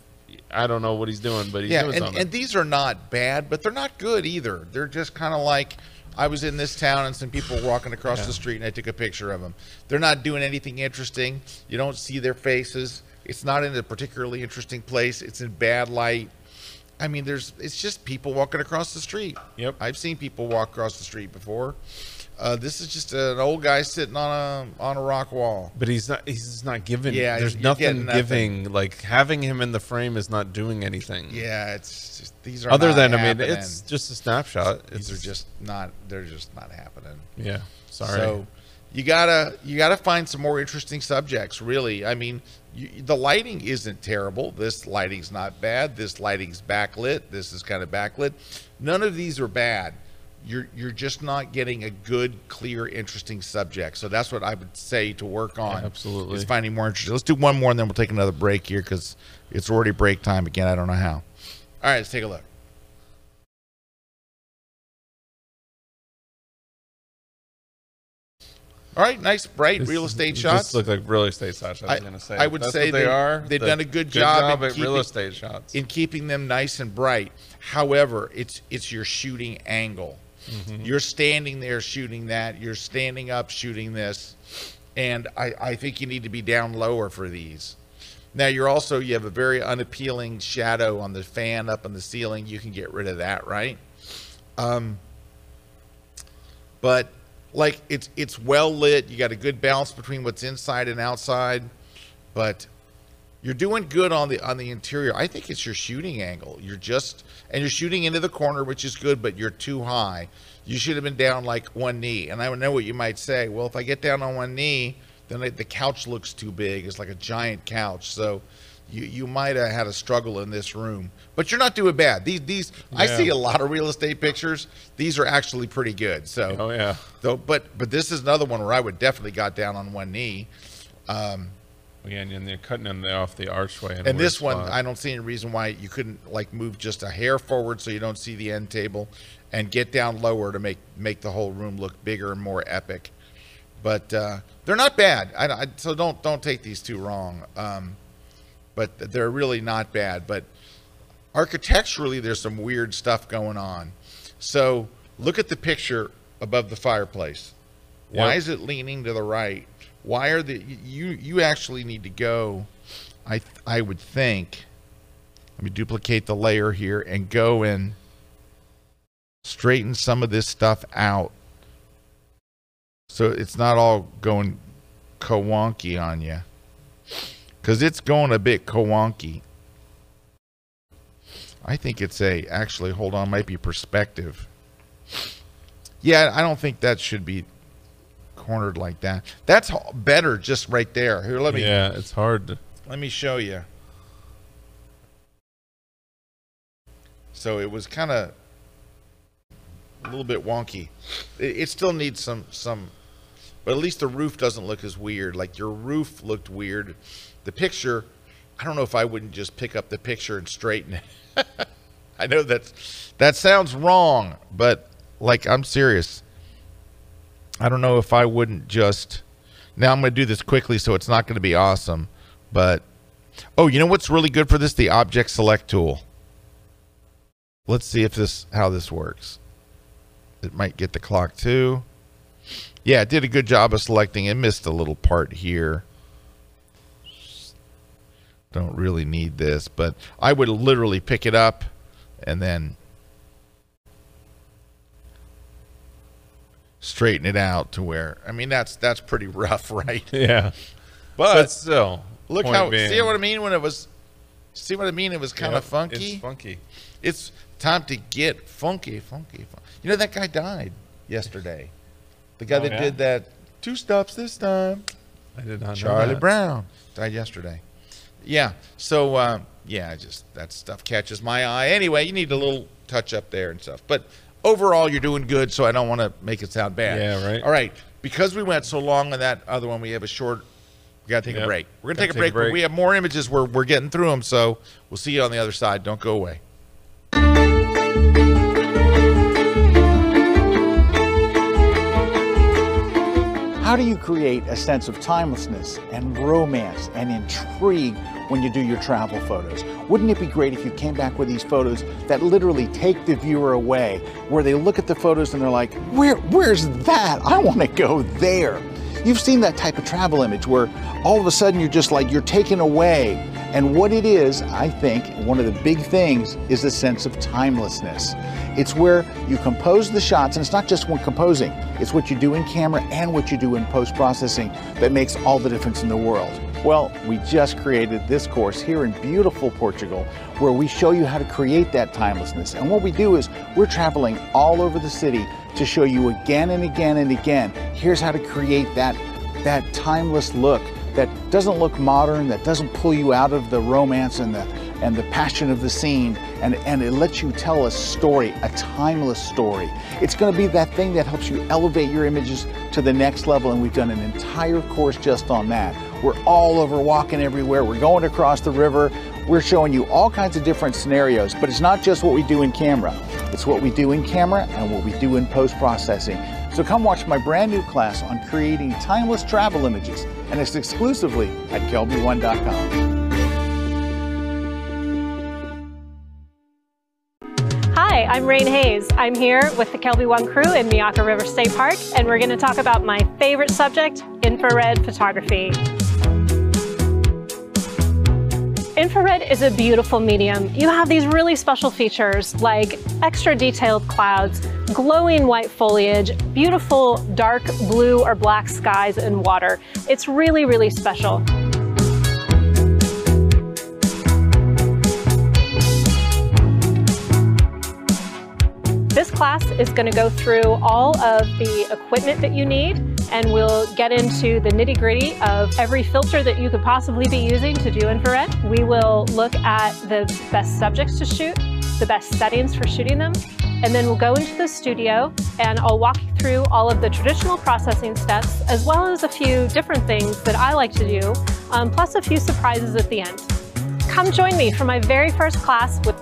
I don't know what he's doing, but he's Yeah, doing and, something. and these are not bad, but they're not good either. They're just kind of like I was in this town and some people were walking across Yeah. the street and I took a picture of them. They're not doing anything interesting. You don't see their faces. It's not in a particularly interesting place. It's in bad light. I mean, there's it's just people walking across the street. Yep. I've seen people walk across the street before. Uh, this is just an old guy sitting on a on a rock wall. But he's not. He's not giving. Yeah, there's nothing, nothing. giving. Like having him in the frame is not doing anything. Yeah, it's just these are Other than I mean, it's just a snapshot. these It's are just not. They're just not happening. yeah. Sorry. So you gotta you gotta find some more interesting subjects. Really, I mean, you, the lighting isn't terrible. This lighting's not bad. This lighting's backlit. This is kind of backlit. None of these are bad. You're you're just not getting a good, clear, interesting subject. So that's what I would say to work on. absolutely. is finding more interesting. Let's do one more, and then we'll take another break here because it's already break time again. I don't know how. All right, let's take a look. All right, nice, bright real estate this shots. look like real estate shots. I was going to say. I would That's say they, they- are. they've The done a good job in at real keeping- estate shots. in keeping them nice and bright. However, it's it's your shooting angle. Mm-hmm. You're standing there shooting that. You're standing up shooting this, and I, I think you need to be down lower for these. Now you're also you have a very unappealing shadow on the fan up on the ceiling. You can get rid of that, right? Um, but like it's it's well lit. You got a good balance between what's inside and outside, but you're doing good on the on the interior. I think it's your shooting angle. You're just and you're shooting into the corner, which is good, but you're too high. You should have been down like one knee. And I know what you might say. Well, if I get down on one knee, then the couch looks too big. It's like a giant couch. So you you might have had a struggle in this room, but you're not doing bad. These these I see a lot of real estate pictures. These are actually pretty good. So oh yeah. though, but but this is another one where I would definitely got down on one knee. Again, and they're cutting them off the archway. And this one. I don't see any reason why you couldn't like move just a hair forward so you don't see the end table, and get down lower to make make the whole room look bigger and more epic. But uh, they're not bad. I, I, so don't don't take these two wrong. Um, but they're really not bad. But architecturally, there's some weird stuff going on. So look at the picture above the fireplace. Why Yep. is it leaning to the right? Why are the you you actually need to go I I would think let me duplicate the layer here and go and straighten some of this stuff out. So it's not all going kawonky on you. Cuz it's going a bit kawonky. I think it's a actually hold on might be perspective. Yeah, I don't think that should be cornered like that. That's better just right there. Here, let me yeah, it's hard. To, let me show you. So it was kind of a little bit wonky. It, it still needs some some, but at least the roof doesn't look as weird. Like your roof looked weird. The picture, I don't know if I wouldn't just pick up the picture and straighten it. [laughs] I know that that sounds wrong, but like I'm serious. I don't know if I wouldn't just. Now I'm going to do this quickly, so it's not going to be awesome. But oh, you know what's really good for this? The object select tool. Let's see if this how this works. It might get the clock too. Yeah, it did a good job of selecting. It missed a little part here. Don't really need this, but I would literally pick it up and then straighten it out to where I mean that's that's pretty [laughs] rough, right? [laughs] yeah, But, but still, look how being- see what I mean when it was see what I mean it was kind of funky. It's funky. It's time to get funky, funky, funky. You know that guy died yesterday. The guy Oh, that yeah? did that two stops this time. I did not know Charlie. Brown died yesterday. Yeah. So uh, yeah, I just that stuff catches my eye. Anyway, you need a little touch up there and stuff. But overall, you're doing good. So I don't want to make it sound bad. Yeah, right. All right. Because we went so long on that other one, we have a short. We got to take a break. We're Gotta gonna take a break. but We have more images. We're we're getting through them. So we'll see you on the other side. Don't go away. How do you create a sense of timelessness and romance and intrigue when you do your travel photos? Wouldn't it be great if you came back with these photos that literally take the viewer away, where they look at the photos and they're like, Where where's that? I want to go there. You've seen that type of travel image where all of a sudden you're just like you're taken away. And what it is, I think, one of the big things is the sense of timelessness. It's where you compose the shots, and it's not just when composing, it's what you do in camera and what you do in post processing that makes all the difference in the world. Well, we just created this course here in beautiful Portugal where we show you how to create that timelessness. And what we do is we're traveling all over the city to show you again and again and again. Here's how to create that, that timeless look that doesn't look modern, that doesn't pull you out of the romance and the and the passion of the scene, and, and it lets you tell a story, a timeless story. It's gonna be that thing that helps you elevate your images to the next level, and we've done an entire course just on that. We're all over walking everywhere, we're going across the river, we're showing you all kinds of different scenarios, but it's not just what we do in camera. It's what we do in camera and what we do in post processing So come watch my brand new class on creating timeless travel images, and it's exclusively at kelby1.com. Hi, I'm Rain Hayes. I'm here with the KelbyOne crew in Myakka River State Park, and we're going to talk about my favorite subject, infrared photography. Infrared is a beautiful medium. You have these really special features like extra detailed clouds, glowing white foliage, beautiful dark blue or black skies and water. It's really, really special. This class is going to go through all of the equipment that you need and we'll get into the nitty gritty of every filter that you could possibly be using to do infrared. We will look at the best subjects to shoot, the best settings for shooting them, and then we'll go into the studio and I'll walk you through all of the traditional processing steps as well as a few different things that I like to do, um, plus a few surprises at the end. Come join me for my very first class with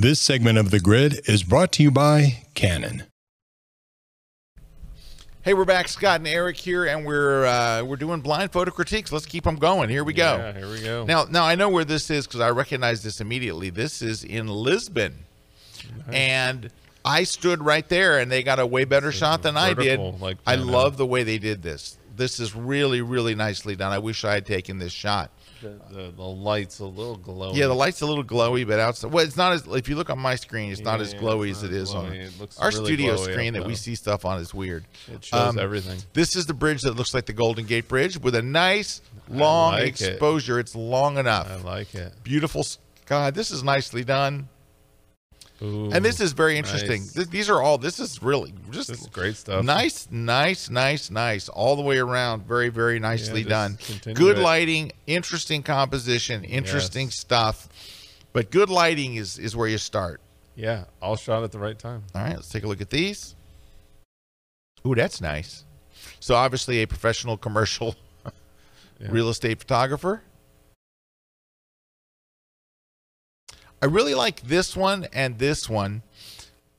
This segment of The Grid is brought to you by Canon. Hey, we're back. Scott and Erik here, and we're uh, we're doing blind photo critiques. Let's keep them going. Here we go. Yeah, here we go. Now, now I know where this is because I recognize this immediately. This is in Lisbon, and I stood right there, and they got a way better shot than I did. like I love the way they did this. This is really, really nicely done. I wish I had taken this shot. The, the, the light's a little glowy. Yeah, the light's a little glowy, but outside, well, it's not as. If you look on my screen, it's not as glowy as it is is on. It our really studio screen that we see stuff on is weird. It shows Um, everything. This is the bridge that looks like the Golden Gate Bridge with a nice long like it. exposure. It's long enough. I like it. Beautiful sky. This is nicely done. Ooh, and this is very interesting. nice. Th- these are all. This is really just is great stuff. Nice, nice, nice, nice, all the way around. Very, very nicely just done. Good it. lighting, interesting composition, interesting Yes. stuff. But good lighting is is where you start. Yeah, all shot at the right time. All right, let's take a look at these. Ooh, that's nice. So obviously a professional [laughs] commercial Yeah. real estate photographer. I really like this one and this one.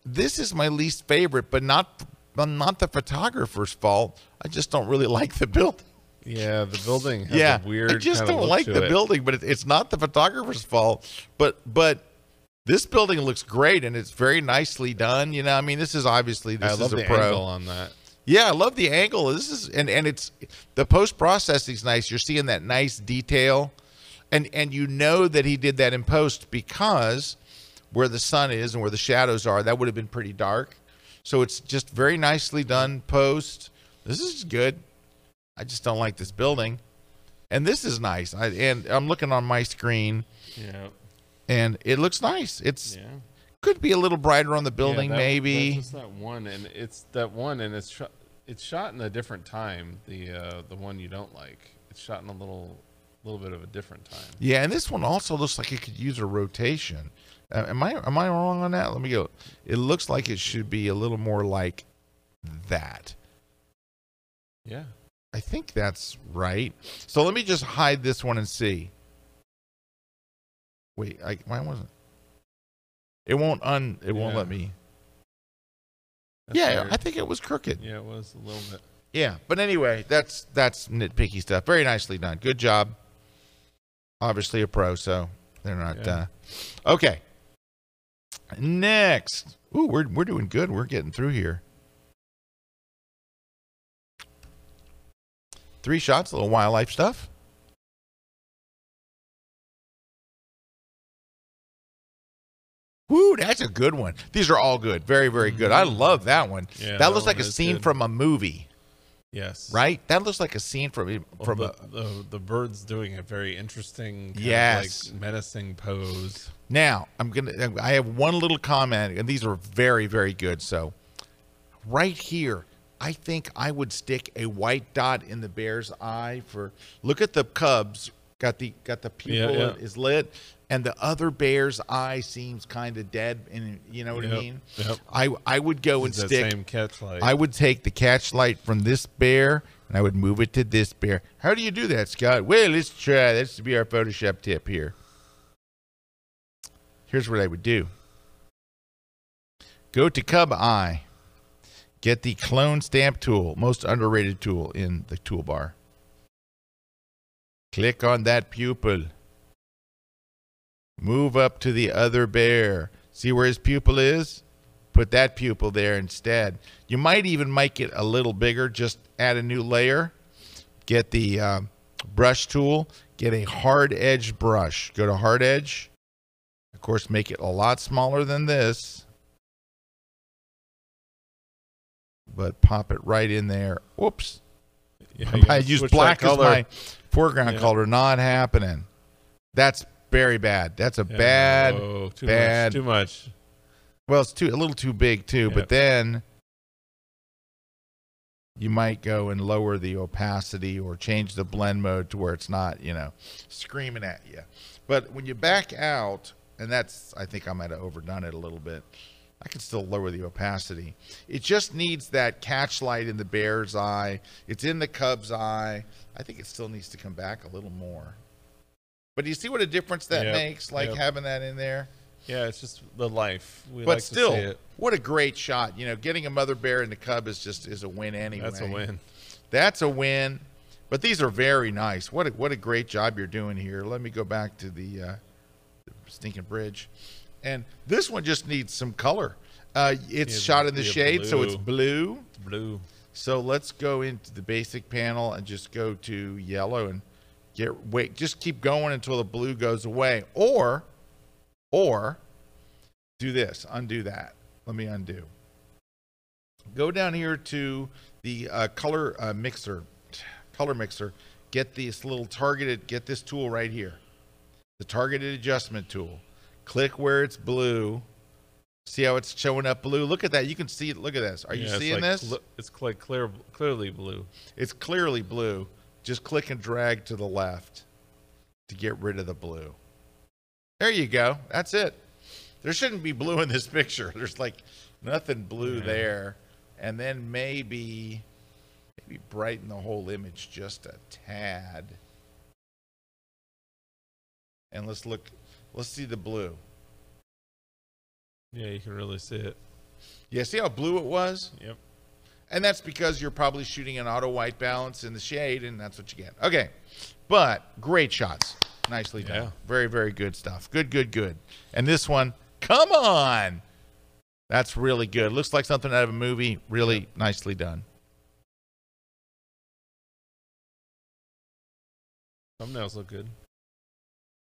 This is my least favorite, but not but not the photographer's fault. I just don't really [laughs] like the building. Yeah, the building has yeah, a weird I just don't like the it. building, but it, it's not the photographer's fault. But but this building looks great and it's very nicely done. You know, I mean, this is obviously this I is love a the pro. angle on that. Yeah, I love the angle. This is and and it's the post processing's nice. You're seeing that nice detail, and and you know that he did that in post because where the sun is and where the shadows are, that would have been pretty dark. So it's just very nicely done post. This is good. I just don't like this building, and this is nice. I and I'm looking on my screen, Yeah, and it looks nice. It's yeah. could be a little brighter on the building, Yeah, that- maybe. That's that one, and it's that one, and it's shot. It's shot in a different time. The uh, the one you don't like. It's shot in a little little bit of a different time. Yeah, and this one also looks like it could use a rotation. Uh, am I am I wrong on that? Let me go. It looks like it should be a little more like that. Yeah. I think that's right. So let me just hide this one and see. Wait, I why wasn't it won't un it won't let me. That's yeah, weird. I think it was crooked. Yeah, it was a little bit. Yeah, but anyway, that's that's nitpicky stuff. Very nicely done. Good job. Obviously a pro, so they're not Yeah. uh okay. Next. Ooh, we're we're doing good. We're getting through here. Three shots, a little wildlife stuff. Woo, that's a good one. These are all good. Very, very good. I love that one. Yeah, that that looks like a scene good. from a movie, Yes. right? That looks like a scene from Well, from the, a, the the bird's doing a very interesting, kind Yes. of like menacing pose. Now, I'm gonna. I have one little comment, and these are very, very good. So, right here, I think I would stick a white dot in the bear's eye for. Look at the cubs. Got the got the pupil yeah. is lit, and the other bear's eye seems kind of dead. And you know what I mean? yep. I I would go and stick. same catch light. I would take the catch light from this bear and I would move it to this bear. How do you do that, Scott? Well, let's try. This to be our Photoshop tip here. Here's what I would do. Go to Cub Eye. Get the clone stamp tool, most underrated tool in the toolbar. Click on that pupil. Move up to the other bear. See where his pupil is? Put that pupil there instead. You might even make it a little bigger. Just add a new layer. Get the uh, brush tool. Get a hard edge brush. Go to hard edge. Of course, make it a lot smaller than this. But pop it right in there. Whoops. Yeah, I gotta use black as my foreground Yeah. color. Not happening. That's very bad. That's a Yeah, bad. oh, too bad- Much, too much. Well, it's too a little too big too. Yeah. But then you might go and lower the opacity or change the blend mode to where it's not, you know, screaming at you. But when you back out, and that's I think I might have overdone it a little bit. I can still lower the opacity. It just needs that catch light in the bear's eye. It's in the cub's eye. I think it still needs to come back a little more. But do you see what a difference that Yep, makes, like yep. having that in there? Yeah, it's just the life. We but like still, to see it. what a great shot! You know, getting a mother bear and the cub is just is a win anyway. That's a win. That's a win. But these are very nice. What a, what a great job you're doing here. Let me go back to the, uh, the stinking bridge, and this one just needs some color. Uh, it's Yeah, shot in the yeah, shade, so it's blue. blue. It's blue. So let's go into the basic panel and just go to yellow and get wait. Just keep going until the blue goes away, or or do this. Undo that. Let me undo. Go down here to the uh, color uh, mixer, color mixer. Get this little targeted. Get this tool right here, the targeted adjustment tool. Click where it's blue. See how it's showing up blue? Look at that. You can see it. Look at this. Are you Yeah, seeing like this? it's cl- clear, clearly blue. It's clearly blue. Just click and drag to the left to get rid of the blue. There you go. That's it. There shouldn't be blue in this [laughs] picture. There's like nothing blue there. And then maybe maybe brighten the whole image just a tad. And let's look let's see the blue. Yeah, you can really see it. Yeah, see how blue it was? Yep. And that's because you're probably shooting an auto white balance in the shade, and that's what you get. Okay. But great shots. Nicely done. Yeah. Very, very good stuff. Good, good, good. And this one, come on. That's really good. Looks like something out of a movie. Really nicely done. Thumbnails look good.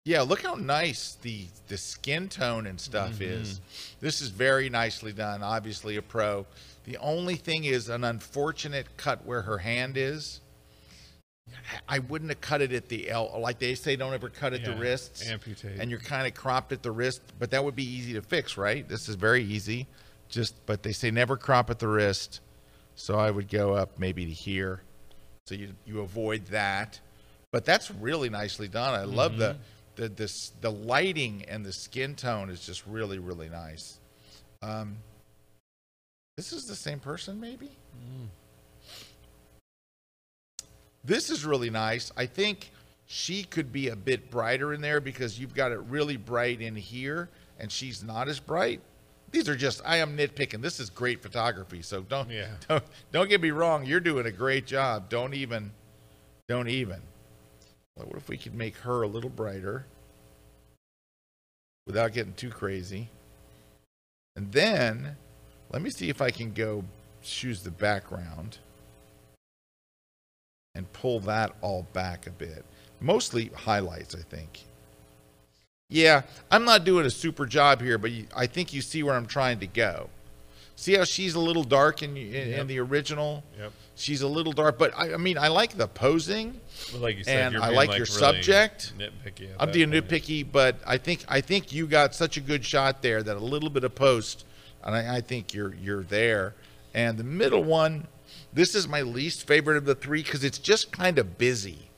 Yeah, look how nice the the skin tone and stuff mm-hmm. is. This is very nicely done. Obviously a pro. The only thing is an unfortunate cut where her hand is. I wouldn't have cut it at the L like they say don't ever cut at the Yeah, wrists. amputate. And you're kind of cropped at the wrist, but that would be easy to fix, right? This is very easy. Just but they say never crop at the wrist. So I would go up maybe to here. So you you avoid that. But that's really nicely done. I love the the this the lighting and the skin tone is just really really nice. Um, this is the same person, maybe. Hmm. This is really nice. I think she could be a bit brighter in there because you've got it really bright in here, and she's not as bright. These are just I am nitpicking. This is great photography, so don't Yeah. [laughs] don't, don't get me wrong. You're doing a great job. Don't even don't even. Well, what if we could make her a little brighter without getting too crazy? And then let me see if I can go choose the background and pull that all back a bit. Mostly highlights, I think. Yeah, I'm not doing a super job here, but you, I think you see where I'm trying to go. See how she's a little dark in, in, Yep. in the original? Yep. She's a little dark, but I, I mean, I like the posing. But like you said, And I like like your really subject. Nitpicky. I'm being point. nitpicky, but I think I think you got such a good shot there that a little bit of post, and I, I think you're you're there. And the middle one, this is my least favorite of the three because it's just kind of busy,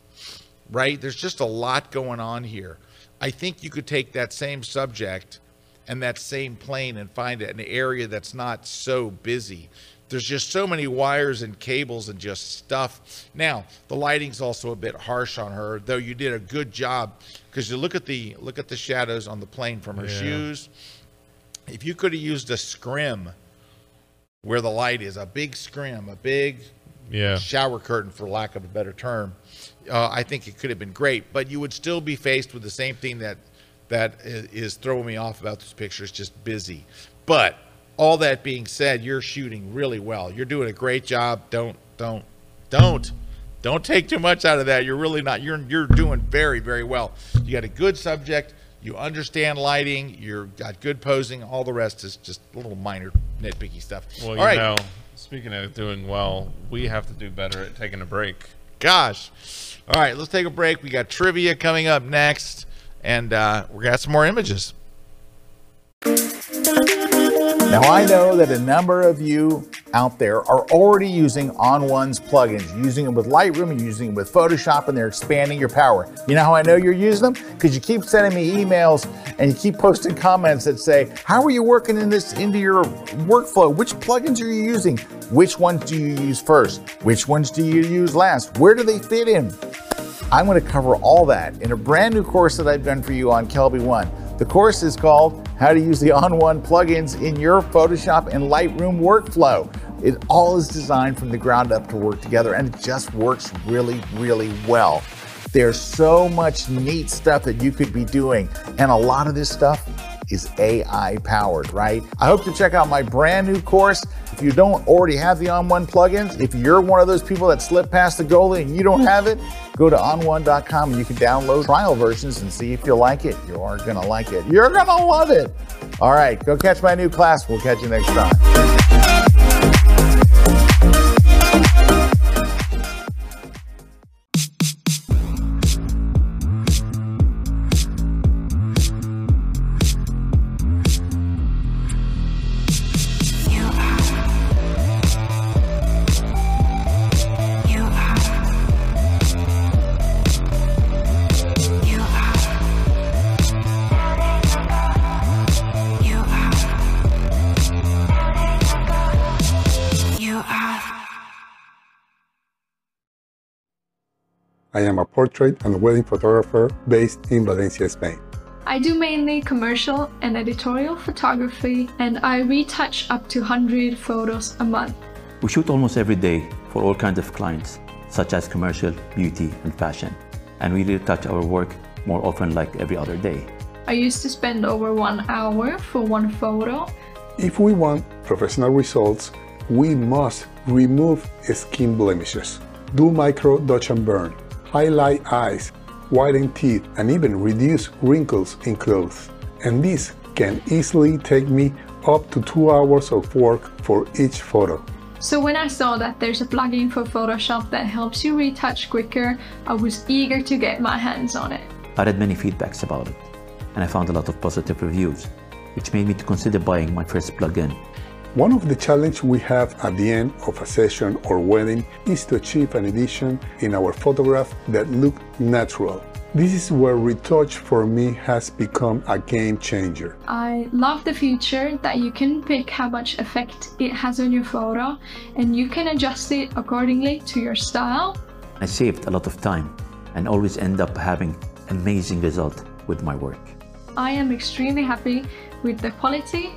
right? There's just a lot going on here. I think you could take that same subject and that same plane and find an area that's not so busy. There's just so many wires and cables and just stuff. Now, the lighting's also a bit harsh on her, though you did a good job because you look at the look at the shadows on the plane from her Yeah. shoes. If you could have used a scrim where the light is, a big scrim, a big Yeah. shower curtain, for lack of a better term, uh, I think it could have been great. But you would still be faced with the same thing that that is throwing me off about this picture. It's just busy. But all that being said, you're shooting really well. You're doing a great job. Don't don't don't don't take too much out of that. You're really not. You're you're doing very very well. You got a good subject. You understand lighting. you've got good posing. All the rest is just a little minor nitpicky stuff. Well, all you right. know, speaking of doing well, we have to do better at taking a break. Gosh. All right, let's take a break. We got trivia coming up next, and uh, we got some more images. Now, I know that a number of you out there are already using ON1's plugins, using them with Lightroom and using them with Photoshop, and they're expanding your power. You know how I know you're using them? Because you keep sending me emails and you keep posting comments that say, How are you working in this into your workflow? Which plugins are you using? Which ones do you use first? Which ones do you use last? Where do they fit in? I'm going to cover all that in a brand new course that I've done for you on KelbyOne. The course is called How to Use the ON1 Plugins in Your Photoshop and Lightroom Workflow. It all is designed from the ground up to work together and it just works really, really well. There's so much neat stuff that you could be doing, and a lot of this stuff is AI powered, right? I hope to check out my brand new course. If you don't already have the ON1 plugins, if you're one of those people that slipped past the goalie and you don't have it, go to on1.com and you can download trial versions and see if you like it. You are gonna like it. You're gonna love it. All right, go catch my new class. We'll catch you next time. Portrait and wedding photographer based in Valencia, Spain. I do mainly commercial and editorial photography, and I retouch up to 100 photos a month. We shoot almost every day for all kinds of clients, such as commercial, beauty, and fashion. And we retouch our work more often, like every other day. I used to spend over one hour for one photo. If we want professional results, we must remove skin blemishes, do micro dodge and burn, highlight eyes, whiten teeth, and even reduce wrinkles in clothes. And this can easily take me up to two hours of work for each photo. So when I saw that there's a plugin for Photoshop that helps you retouch quicker, I was eager to get my hands on it. I read many feedbacks about it, and I found a lot of positive reviews, which made me to consider buying my first plugin. One of the challenges we have at the end of a session or wedding is to achieve an edition in our photograph that look natural. This is where Retouch4me has become a game changer. I love the feature that you can pick how much effect it has on your photo and you can adjust it accordingly to your style. I saved a lot of time and always end up having amazing result with my work. I am extremely happy with the quality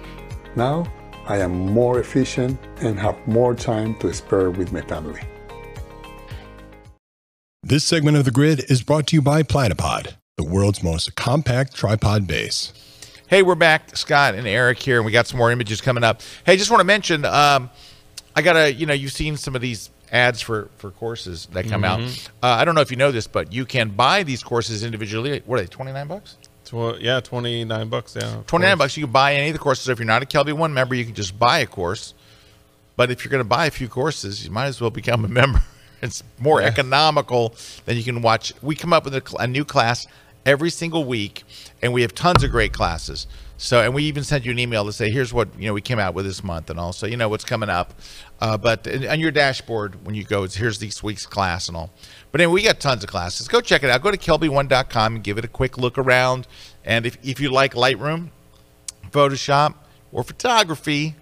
Now I am more efficient and have more time to spare with my family. This segment of the grid is brought to you by Platypod, the world's most compact tripod base. Hey, we're back, Scott and Erik here, and we got some more images coming up. Hey, just want to mention, um, I got to, you know, you've seen some of these ads for for courses that come out. Uh, I don't know if you know this, but you can buy these courses individually. What are they? Twenty nine bucks. Tw- yeah, twenty nine bucks. Yeah, 29 course. bucks you can buy any of the courses if you're not a KelbyOne member you can just buy a course but if you're going to buy a few courses you might as well become a member [laughs] it's more Yeah. economical than you can watch we come up with a, a new class every single week and we have tons of great classes so and we even sent you an email to say here's what you know we came out with this month and also, you know what's coming up uh, but on your dashboard when you go it's here's this week's class and all but anyway we got tons of classes go check it out go to kelby1.com and give it a quick look around and if, if you like lightroom Photoshop, or photography.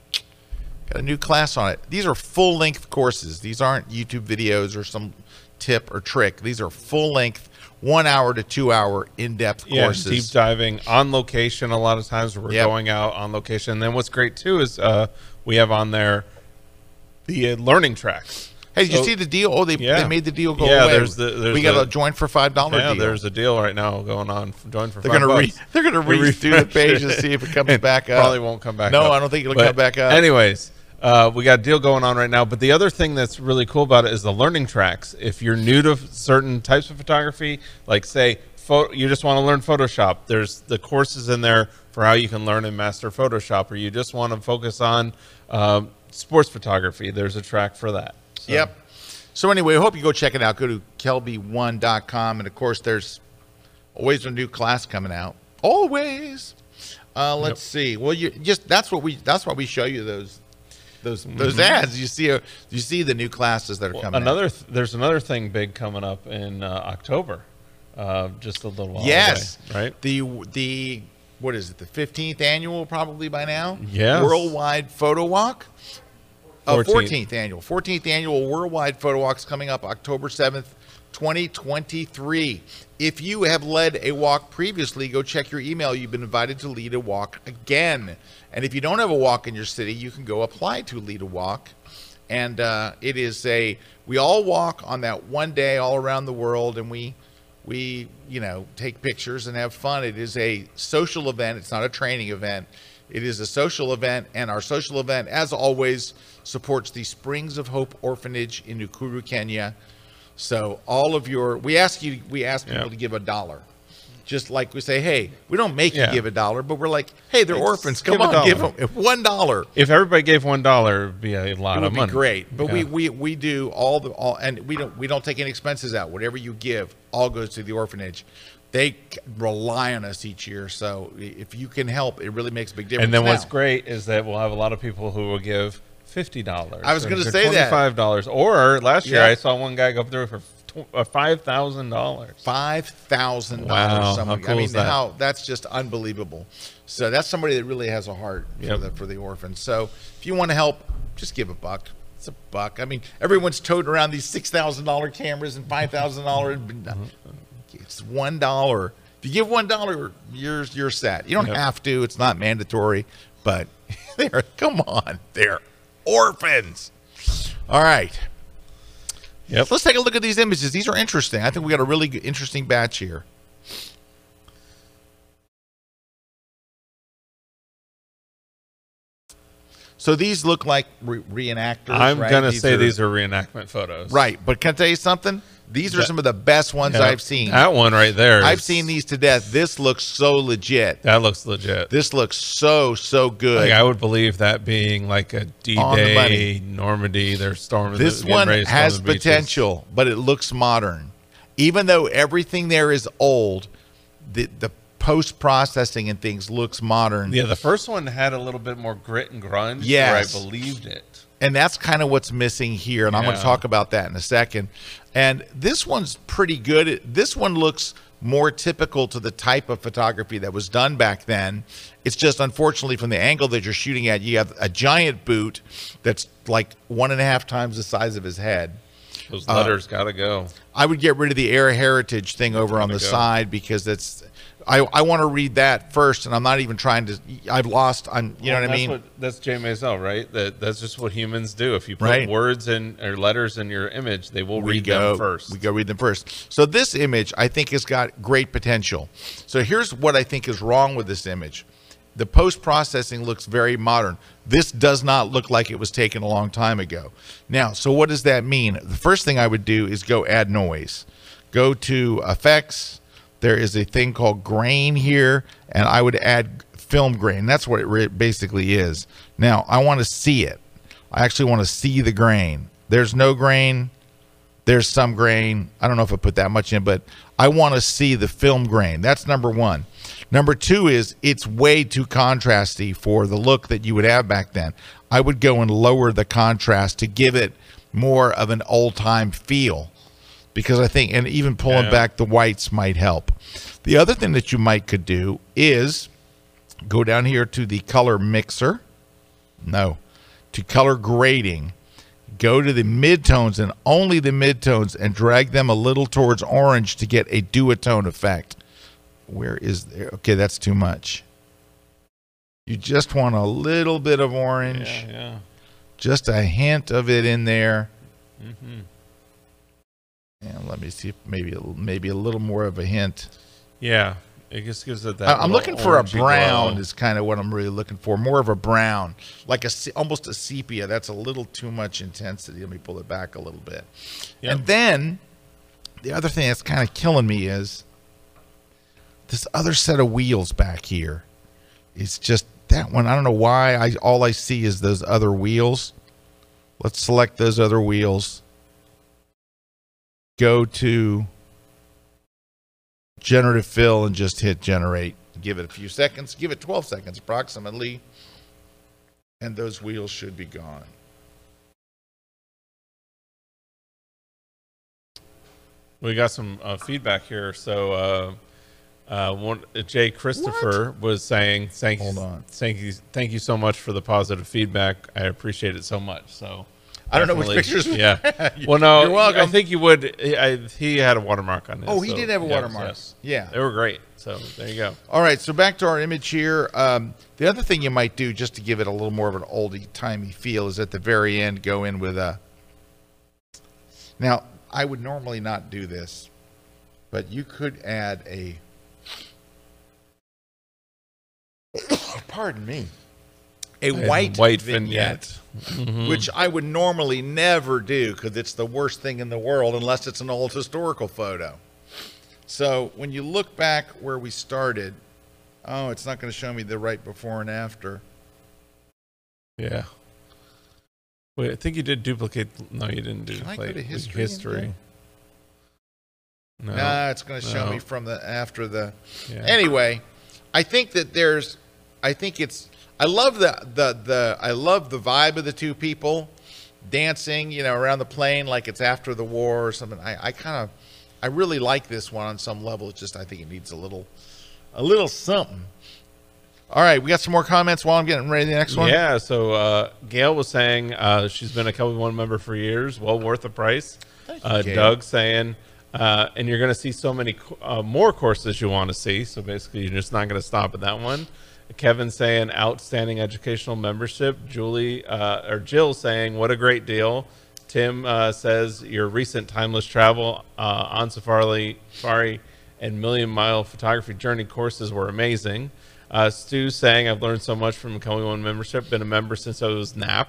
Got a new class on it. These are full length courses. These aren't YouTube videos or some tip or trick. These are full length, one hour to two hour in depth yeah, courses. deep diving on location. A lot of times we're Yep. going out on location. And then what's great too is uh, we have on there the uh, learning tracks. Hey, did you see the deal? Oh, they, Yeah. they made the deal go Yeah, away. there's the- there's we got a join for five dollar Yeah, deal. there's a deal right now going on. Join for They're five gonna re- they're gonna read through the page and see if it comes [laughs] back up. Probably won't come back. No, up. I don't think it'll But come back up. Anyways, uh, we got a deal going on right now. But the other thing that's really cool about it is the learning tracks. If you're new to certain types of photography, like say you just want to learn Photoshop, there's the courses in there for how you can learn and master Photoshop, or you just want to focus on um, sports photography. There's a track for that. So- Yep. So anyway, I hope you go check it out. Go to kelbyone.com. And of course, there's always a new class coming out. Always. Uh, let's see. Well, you just that's what we that's why we show you those those those Mhm. ads. You see uh, you see the new classes that are Well, coming. another th- there's another thing big coming up in uh, October, uh, just a little while yes, away, right? The the what is it? The fifteenth annual, probably by now. Yes. Worldwide Photo Walk. Uh, 14th. 14th annual. 14th annual Worldwide Photo Walk's coming up October 7th, 2023. If you have led a walk previously, go check your email. You've been invited to lead a walk again. And if you don't have a walk in your city, you can go apply to lead a walk. And uh, it is a, we all walk on that one day all around the world and we, we, you know, take pictures and have fun. It is a social event. It's not a training event. It is a social event, and our social event, as always, supports the Springs of Hope Orphanage in Nakuru, Kenya. So all of your, we ask you, we ask people to give a dollar. Just like we say, hey, we don't make Yeah. you give a dollar, but we're like, hey, they're Hey, orphans. Come give on, give them one dollar. If everybody gave one dollar, it'd be a lot of money. It would of be great, but we, Yeah. we we do all the all, and we don't we don't take any expenses out. Whatever you give, all goes to the orphanage. They rely on us each year, so if you can help, it really makes a big difference. And then what's great is that we'll have a lot of people who will give fifty dollars. I was gonna say that. five dollars. Or last year Yeah. I saw one guy go through for uh, five thousand dollars. five thousand Wow, dollars. Someone, I mean, that? how that's just unbelievable. So that's somebody that really has a heart for the for the orphans. So if you want to help, just give a buck. It's a buck. I mean, everyone's toting around these six thousand dollar cameras and five thousand dollar. It's one dollar. If you give one dollar, you're you're set. You don't Yep. have to. It's not mandatory, but [laughs] they're come on, they're orphans. All right. Yep. Let's take a look at these images. These are interesting. I think we got a really interesting batch here. So these look like re- reenactors. I'm right? gonna say are- these are reenactment photos. right. But can I tell you something? These are That- some of the best ones Yeah, I've seen. That one right there. I've is- seen these to death. This looks so legit. That looks legit. This looks so so good. Like I would believe that being like a On the money. D-Day, Normandy. They're storming. this getting one ready to storm has beaches. potential, but it looks modern. Even though everything there is old, the the post processing and things looks modern. Yeah, the first one had a little bit more grit and grunge. Yes. where I believed it. And that's kind of what's missing here. And I'm going to talk about that in a second. And this one's pretty good. This one looks more typical to the type of photography that was done back then. It's just unfortunately from the angle that you're shooting at, you have a giant boot that's like one and a half times the size of his head. Those Uh, letters gotta go. I would get rid of the air heritage thing over on the go. side because that's I, I want to read that first and I'm not even trying to I've lost I'm you know what I mean? that's Jay Maisel, right? That that's just what humans do. If you put Right. words in or letters in your image, they will we read go them first. We go read them first. So this image I think has got great potential. So here's what I think is wrong with this image. the post processing looks very modern. This does not look like it was taken a long time ago. Now, so what does that mean? The first thing I would do is go add noise. Go to effects. There is a thing called grain here, and I would add film grain. That's what it basically is. Now, I want to see it. I actually want to see the grain. There's no grain. There's some grain. I don't know if I put that much in, but I want to see the film grain. That's number one. Number two is it's way too contrasty for the look that you would have back then. I would go and lower the contrast to give it more of an old time feel because I think, and even pulling Yeah. back the whites might help. The other thing that you might could do is go down here to the color mixer. No, to color grading. Go to the midtones and only the midtones and drag them a little towards orange to get a duotone effect. Where is there? Okay, that's too much. You just want a little bit of orange, Yeah, yeah. just a hint of it in there. hmm And let me see if maybe maybe a little more of a hint. Yeah. It just gives it that. I'm looking for a brown. glow. Is kind of what I'm really looking for. More of a brown, like a almost a sepia. That's a little too much intensity. Let me pull it back a little bit. Yep. And then the other thing that's kind of killing me is this other set of wheels back here. It's just that one. I don't know why. I all I see is those other wheels. Let's select those other wheels. Go to generative fill and just hit generate. Give it a few seconds. Give it 12 seconds approximately. And those wheels should be gone. We got some uh, feedback here. So, uh, uh, one Jay Christopher was saying, "Thank Hold you, on. thank you, thank you so much for the positive feedback. I appreciate it so much." So, I don't know which pictures- [laughs] Yeah. Well, no, You're welcome. I think you would. I, he had a watermark on this. Oh, he so, did have a yes, watermark. yes. Yeah. they were great. So there you go. All right, so back to our image here. Um, the other thing you might do, just to give it a little more of an oldie timey feel, is at the very end go in with a. Now, I would normally not do this, but you could add a. [coughs] Pardon me. A white, white vignette, vignette. Mm-hmm. which I would normally never do because it's the worst thing in the world unless it's an old historical photo. So when you look back where we started, oh, it's not going to show me the right before and after. Yeah. Wait, I think you did duplicate. No, you didn't Can I go duplicate to history history. No, Nah, it's going to show No. me from the after the. Yeah. Anyway, I think that there's, I think it's, I love the the the I love the vibe of the two people dancing, you know, around the plane like it's after the war or something. I I kind of, I really like this one on some level. It's just I think it needs a little, a little something. All right, we got some more comments while I'm getting ready. The next one. Yeah, so uh, Gail was saying uh, she's been a KelbyOne member for years, well worth the price. Thank you, uh, Gail. Doug saying, uh, and you're going to see so many uh, more courses you want to see. So basically, you're just not going to stop at that one. Kevin saying, outstanding educational membership. Julie uh, or Jill saying, what a great deal. Tim uh, says your recent timeless travel uh, on Safari, Safari and million mile photography journey courses were amazing. Uh, Stu saying, I've learned so much from a KelbyOne membership, been a member since I was NAPP.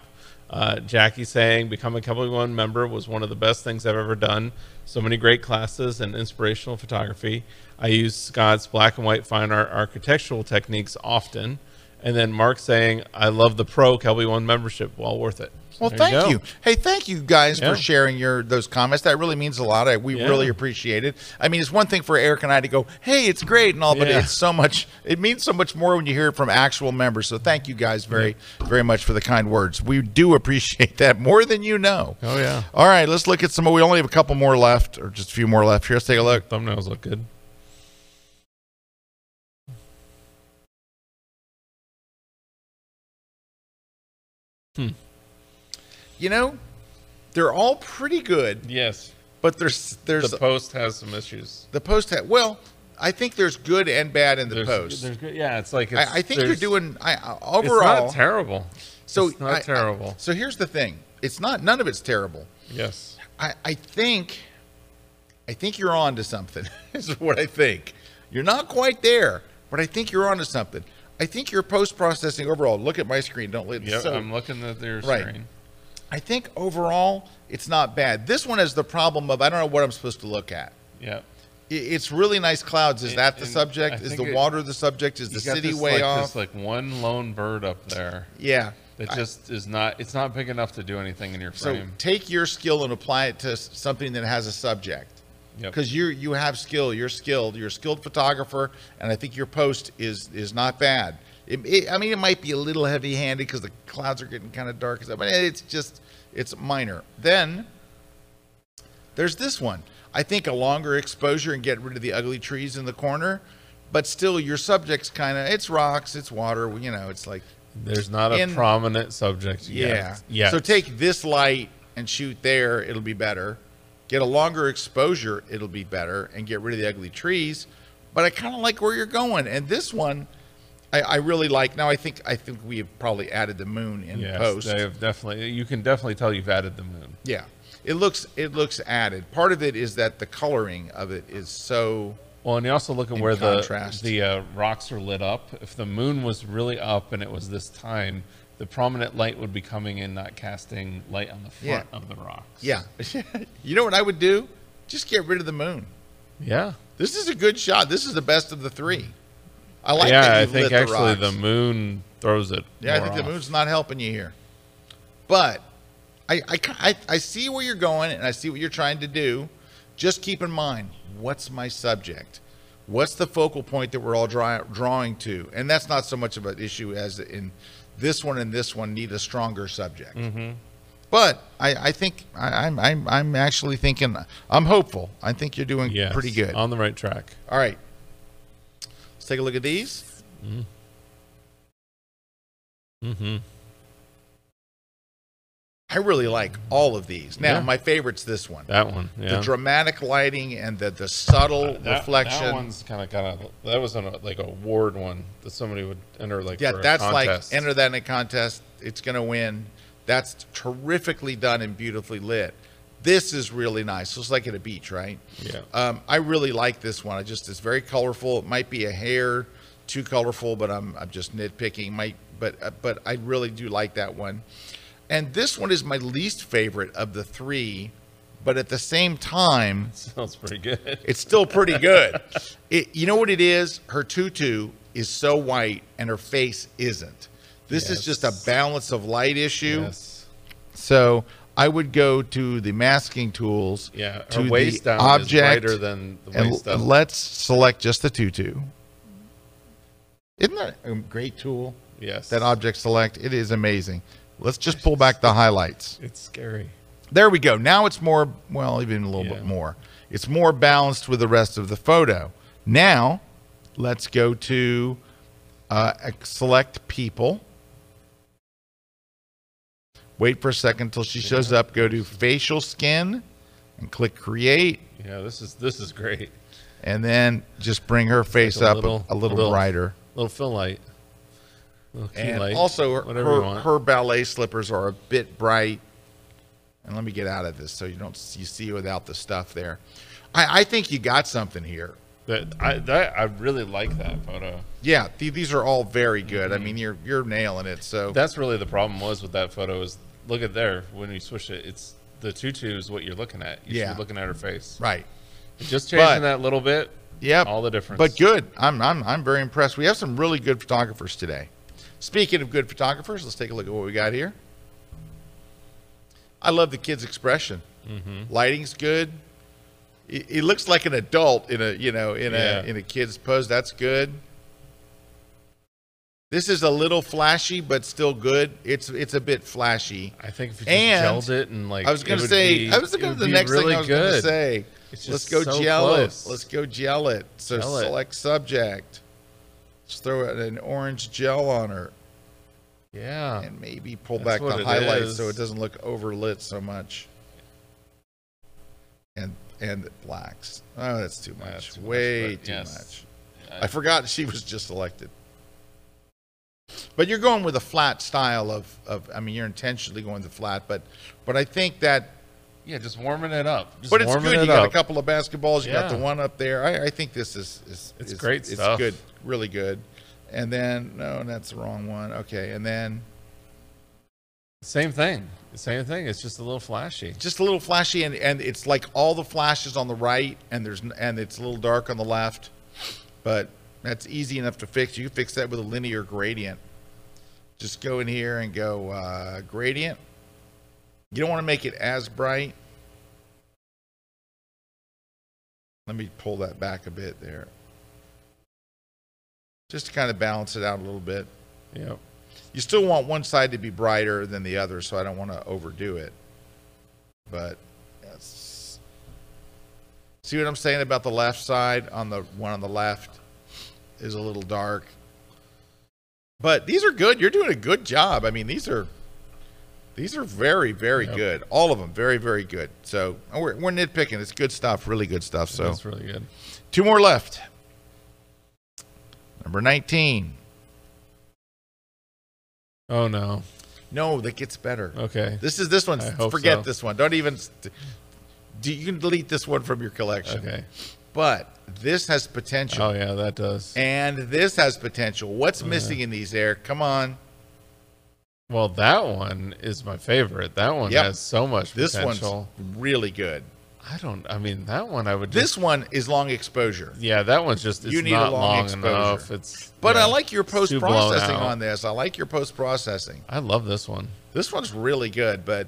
Uh, Jackie saying, becoming a One member was one of the best things I've ever done. So many great classes and inspirational photography. I use Scott's black and white fine art architectural techniques often. And then Mark saying, I love the pro KelbyOne membership. Well worth it. Well, there thank go. you. Hey, thank you guys Yeah. for sharing your those comments. That really means a lot. I, we Yeah. really appreciate it. I mean, it's one thing for Erik and I to go, "Hey, it's great" and all, but it's so much. It means so much more when you hear it from actual members. So, thank you guys very, very much for the kind words. We do appreciate that more than you know. Oh, yeah. All right, let's look at some. We only have a couple more left, or just a few more left here. Let's take a look. Thumbnails look good. You know, they're all pretty good, Yes. but there's there's the post has some issues. the post. Ha- well, I think there's good and bad in the There's, post. there's good. Yeah, it's like it's, I, I think you're doing I, uh, It's overall. not terrible. so it's not I- terrible. so here's the thing: it's not none of it's terrible. yes. I, I think, I think you're on to something. [laughs] is what I think. You're not quite there, but I think you're on to something. I think your post processing overall. Look at my screen. Don't let Yep, so- I'm looking at your Right. screen. I think overall it's not bad. This one has the problem of I don't know what I'm supposed to look at. Yeah. It's really nice clouds. Is And- that the I subject? Is the it- water the subject? Is the city this, way like, off? This like one lone bird up there. Yeah. That I- just is not. It's not big enough to do anything in your frame. So take your skill and apply it to something that has a subject. Yep. Because you you have skill, you're skilled, you're a skilled photographer, and I think your post is is not bad. It, it- I mean, it might be a little heavy-handed because the clouds are getting kind of dark, but it's just it's minor. Then there's this one. I think a longer exposure and get rid of the ugly trees in the corner, but still your subject's kind of it's rocks, it's water. You know, it's like There's not a in- prominent subject yeah. Yeah. So take this light and shoot there, it'll be better. Get a longer exposure, it'll be better, and get rid of the ugly trees. But I kind of like where you're going. And this one, I, I really like. Now I think I think we have probably added the moon in yes, post. they have definitely. You can definitely tell you've added the moon. Yeah, it looks it looks added. Part of it is that the coloring of it is so. Well, and you also look at where contrast. the the uh, rocks are lit up. If the moon was really up and it was this time, the prominent light would be coming in, not casting light on the front Yeah. of the rocks. Yeah, [laughs] you know what I would do? Just get rid of the moon. Yeah. This is a good shot. This is the best of the three. I like. yeah, that I think actually rocks. the moon throws it. Yeah, I think the moon's not helping you here. But I, I, I, I see where you're going and I see what you're trying to do. Just keep in mind, what's my subject? What's the focal point that we're all draw, drawing to? And that's not so much of an issue as in this one and this one need a stronger subject. Mhm. But I, I think I, I'm, I'm, I'm actually thinking, I'm hopeful. I think you're doing Yes, pretty good. on the right track. All right. Let's take a look at these. Mm-hmm. I really like all of these. Now, Yeah. my favorite's this one. That one, yeah. The dramatic lighting and the, the subtle That- reflection. That one's kind of kind of that was on like a award one that somebody would enter like yeah, for a that's contest. like enter that in a contest. It's going to win. That's terrifically done and beautifully lit. This is really nice. It's like at a beach, right? Yeah. Um, I really like this one. I just it's very colorful. It might be a hair too colorful, but I'm I'm just nitpicking. Might but uh, but I really do like that one. And this one is my least favorite of the three, but at the same time, [laughs] Sounds pretty good. it's still pretty good. It, you know what it is? Her tutu is so white and her face isn't. This is just a balance of light issue. Yes. So I would go to the masking tools. Yeah, her to waist the down is object, brighter than the waist up. let's select just the tutu. Isn't that a great tool? Yes. That object select. It is amazing. Let's just pull back the highlights. It's scary. There we go. Now it's more, well, even a little bit more. It's more balanced with the rest of the photo. Now, let's go to uh, select people. Wait for a second until she shows up. Go to facial skin and click create. Yeah, this is this is great. And then just bring her face Like up a, a little, brighter. A little fill light. And light, also, her, her, ballet slippers are a bit bright. And let me get out of this so you don't you see without the stuff there. I, I think you got something here. That I that I really like that photo. Yeah, th- these are all very good. I Mm-hmm. mean, you're you're nailing it. So That's really the problem was with that photo is look at there when you switch it. It's the tutu is what you're looking at. You should Yeah. be looking at her face. right. Just changing But- that little bit. Yeah, All the difference. But good. I'm I'm I'm very impressed. We have some really good photographers today. Speaking of good photographers, let's take a look at what we got here. I love the kid's expression. Mhm. Lighting's good. He, he looks like an adult in a you know in Yeah. a in a kid's pose. That's good. This is a little flashy, but still good. It's it's a bit flashy. I think if you just and gelled it and like I was going to say, be- I was it going to the next thing I was going to say. It's Let's go so gel close. it. Let's go gel it. So Gel it. select subject. Just throw an orange gel on her Yeah. and maybe pull That's back the highlights so it doesn't look overlit so much. And and blacks. Oh, that's too much. That's too Way but too yes. much. I forgot she was just elected. But you're going with a flat style of, of I mean you're intentionally going the flat, but but I think that Yeah, just warming it up. Just but it's good. It You got a couple of basketballs. You got the one up there. I, I think this is is It's is- great It's stuff. good, really good. And then no, that's the wrong one. Okay, and then Same thing. Same thing. It's just a little flashy. just a little flashy, and and it's like all the flashes on the right, and there's and it's a little dark on the left, but that's easy enough to fix. You can fix that with a linear gradient. Just go in here and go uh, gradient. You don't want to make it as bright. Let me pull that back a bit there. Just to kind of balance it out a little bit. Yep. You still want one side to be brighter than the other, so I don't want to overdo it. But yes. See what I'm saying about the left side on the one on the left is a little dark. But these are good. You're doing a good job. I mean, these are these are very very Yep. good. All of them very very good. So we're we're nitpicking. It's good stuff. Really good stuff. So That's really good. two more left. Number 19. Oh no. No, that gets better. Okay. This is this one. Forget so. this one. Don't even. do- You can delete this one from your collection. Okay. But this has potential. Oh yeah, that does. And this has potential. What's oh, missing in these, Erik? Come on. Well, that one is my favorite. That one Yep. has so much This potential. one's really good. I don't. I mean, that one I would. This one is long exposure. yeah, that one's just. It's You need a long long, exposure. enough. It's. But yeah, I like your post processing on this. I like your post processing. I love this one. This one's really good, but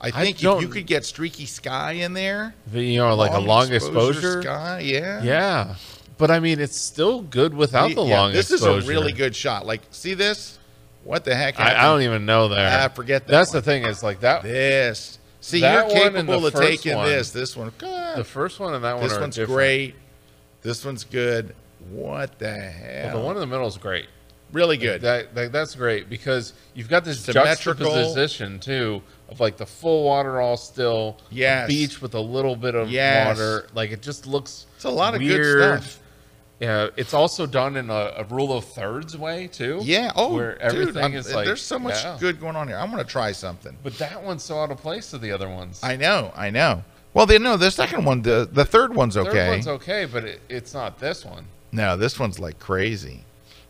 I I think if you could get streaky sky in there, The, you know, like a long exposure. sky, yeah, Yeah, but I mean, it's still good without the Yeah, long This exposure. is a really good shot. Like, see this? What the heck? I, I don't even know there. Ah, forget that That's one. the thing. Is like that. This. See, That you're one and the capable of taking one. this. This one. God, The first one and that one this one's different. great. This one's good. What the hell? Well, the one in the middle is great. really good. That, that that's great because you've got this Symmetrical. juxtaposition too of like the full water all still, Yes. beach with a little bit of Yes. water. Like it just looks. it's a lot of weird. good stuff. Yeah, it's also done in a, a rule of thirds way too. Yeah. Oh, where dude, everything I'm- is like there's so much yeah. good going on here. I'm gonna try something. But that one's so out of place to the other ones. I know. I know. Well, they know the second one. The the third one's okay. Third one's okay, but it, it's not this one. No, this one's like crazy.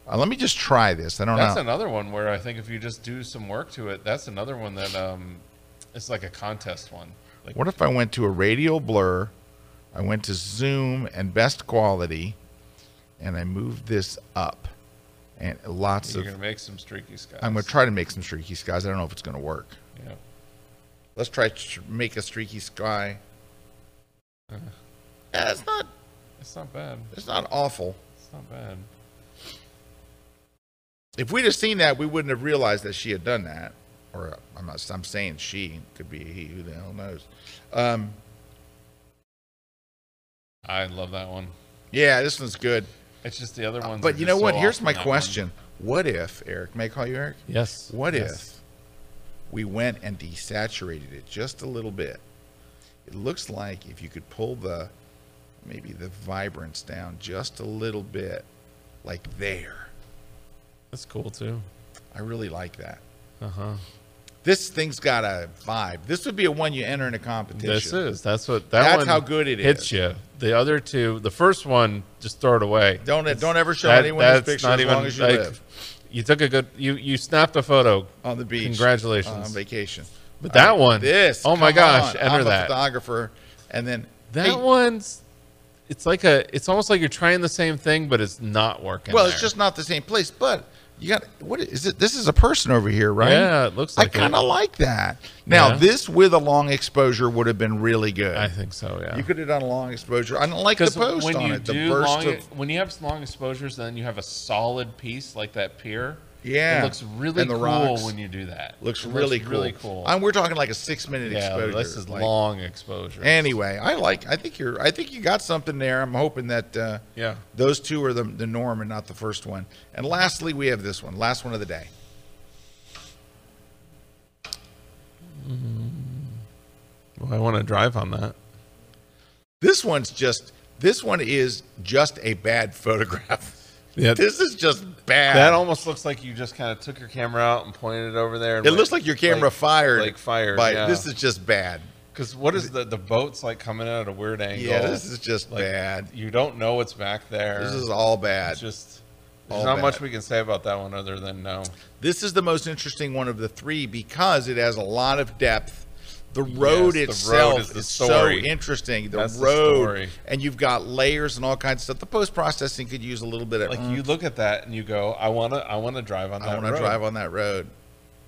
Uh, let me just try this. I don't That's know. That's another one where I think if you just do some work to it, that's another one that um, it's like a contest one. Like What if I went to a radial blur, I went to zoom and best quality, and I move this up, and lots of you're of. gonna make some streaky skies. I'm gonna try to make some streaky skies. I don't know if it's gonna work. Yeah. Let's try to make a streaky sky. Uh. Yeah, it's not. It's not bad. It's not awful. It's not bad. If we'd have seen that, we wouldn't have realized that she had done that. Or I'm not. I'm saying she could be he. Who the hell knows? Um, I love that one. yeah, this one's good. It's just the other ones. But you know what? so Here's my on that question. What if, Erik, may I call you Erik? one. Yes. What Yes. if we went and desaturated it just a little bit? It looks like if you could pull the maybe the vibrance down just a little bit, like there. That's cool too. I really like that. Uh huh. This thing's got a vibe. This would be a one you enter in a competition. This is. That's what. That That's one how good it hits is. you. The other two, the first one, just throw it away. Don't don't ever show That- anyone this picture as long as you like, live You took a good. You you snapped a photo. on the beach. Congratulations. on vacation. But that Uh, one, this. oh my gosh, on, enter I'm that. A photographer, and then That hey, one's. It's like a. It's almost like you're trying the same thing, but it's not working. Well, it's just not the same place, but you got what is it? This is a person over here, right? Yeah, it looks like I kind of like that. Now, Yeah. this with a long exposure would have been really good. I think so. Yeah. You could have done a long exposure. I don't like the post on it. The burst long, of when you have long exposures, then you have a solid piece like that pier. Yeah. it looks really And the cool rocks. when you do that. looks It really cool. really cool. And we're talking like a six minute yeah, exposure. this is like- long exposure. Anyway, I like. I think you're. I think you got something there. I'm hoping that uh, yeah, those two are the the norm and not the first one. And lastly, we have this one. Last one of the day. well, I want to drive on that. This one's just. This one is just a bad photograph. [laughs] Yeah, This is just bad. that almost looks like you just kind of took your camera out and pointed it over there. And it went- looks like your camera like- fired. like fired. But yeah. this is just bad. because what is the the boat's like coming out at a weird angle? Yeah, this is just like, bad. You don't know what's back there. This is all bad. It's just There's all not bad. much we can say about that one other than no. This is the most interesting one of the three because it has a lot of depth. The road Yes, the itself road is, is the so interesting. The That's the road, story. and you've got layers and all kinds of stuff. The post processing could use a little bit of. Like mm, you look at that and you go, I wanna, I wanna drive on that. Road. I want to road. drive on that road.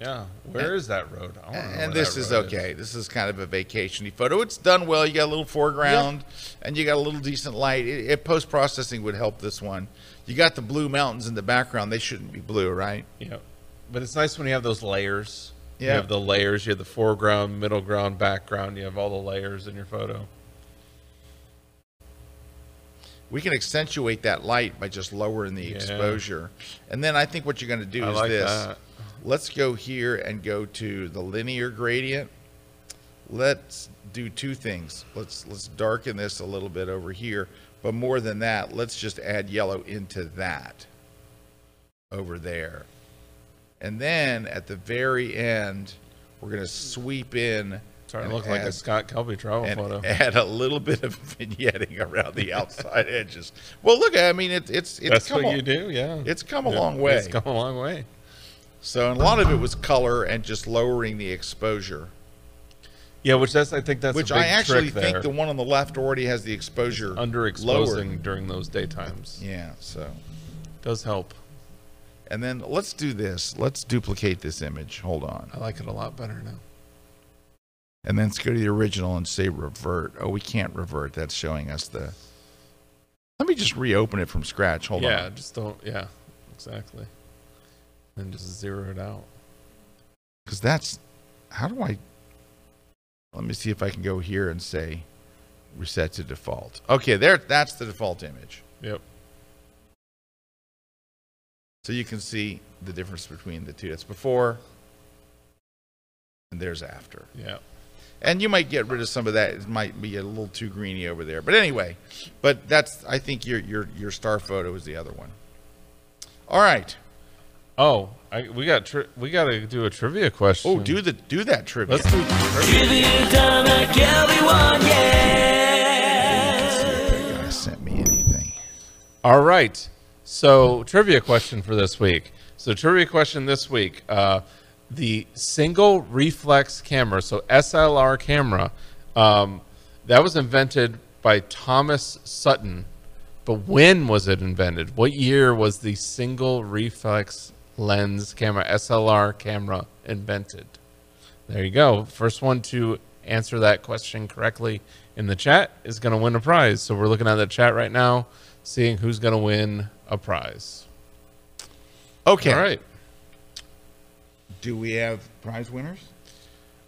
Yeah, Where is that road? I wanna know And this is okay. This is kind of a vacationy photo. It's done well. You got a little foreground, and you got a little decent light. It, it post processing would help this one. You got the blue mountains in the background. They shouldn't be blue, right? Yeah, but it's nice when you have those layers. You have the layers. You have the foreground, middle ground, background. You have all the layers in your photo. We can accentuate that light by just lowering the Yeah. exposure. And then I think what you're going to do I is like this. that. Let's go here and go to the linear gradient. Let's do two things. Let's let's darken this a little bit over here, but more than that, let's just add yellow into that over there. And then at the very end, we're going to sweep in to look like a Scott Kelby travel and photo. add a little bit of [laughs] vignetting around the outside [laughs] edges. Well, look, I mean, it, it's it's That's what you do. Yeah, It's come a Yeah, long way. It's come a long way. So, and a lot of it was color and just lowering the exposure, Yeah, which that's I think that's which I actually think the one on the left already has the exposure underexposing during those daytimes Yeah, so does help. And then let's do this. Let's duplicate this image. Hold on, I like it a lot better now. and then let's go to the original and say revert. Oh, we can't revert. That's showing us the. Let me just reopen it from scratch. Hold yeah, on, Yeah, just don't. Yeah, exactly. And just zero it out. because that's how do I? Let me see if I can go here and say reset to default. Okay, there. That's the default image. Yep. So you can see the difference between the two. That's before, and there's after. Yeah. And you might get rid of some of that. It might be a little too greeny over there. But anyway, but that's I think your your your star photo is the other one. All right. Oh, I, we got tri- we got to do a trivia question. Oh, do the do that trivia. Let's do trivia. That guy sent me anything. All right. So, trivia question for this week. So, trivia question this week. Uh, the single reflex camera, so SLR camera, um, that was invented by Thomas Sutton. But when was it invented? What year was the single reflex lens camera, SLR camera, invented? There you go. First one to answer that question correctly in the chat is going to win a prize. So we're looking at the chat right now, seeing who's going to win a prize. Okay. All right. Do we have prize winners?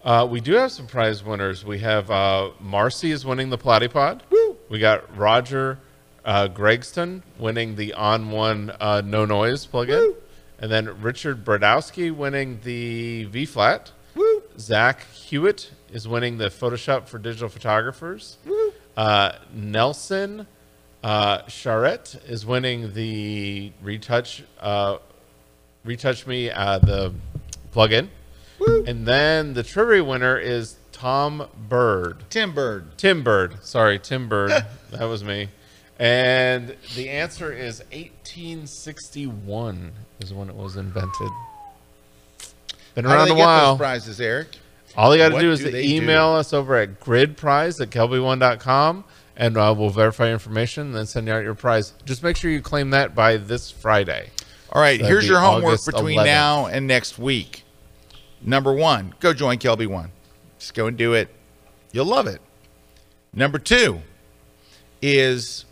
Uh, we do have some prize winners. We have uh, Marcy is winning the Platypod. Woo! We got Roger uh, Gregston winning the ON1 uh, NoNoise plugin, and then Richard Bradowski winning the V-Flat. Woo! Zach Hewitt is winning the Photoshop for digital photographers. Woo! Uh, Nelson uh, Charette is winning the Retouch uh, Retouch Me uh, the plugin. And then the trivia winner is Tom Bird. Tim Bird. Tim Bird. Sorry, Tim Bird. [laughs] that was me. And the answer is 1861 is when it was invented. Been How do around they a get while. those prizes, Erik? All you got to do is do to email do? us over at gridprize at kelbyone.com and uh, we'll verify information and then send you out your prize. Just make sure you claim that by this Friday. All right, That'd here's your homework August between 11th. now and next week. Number one, go join KelbyOne. Just go and do it. You'll love it. Number two is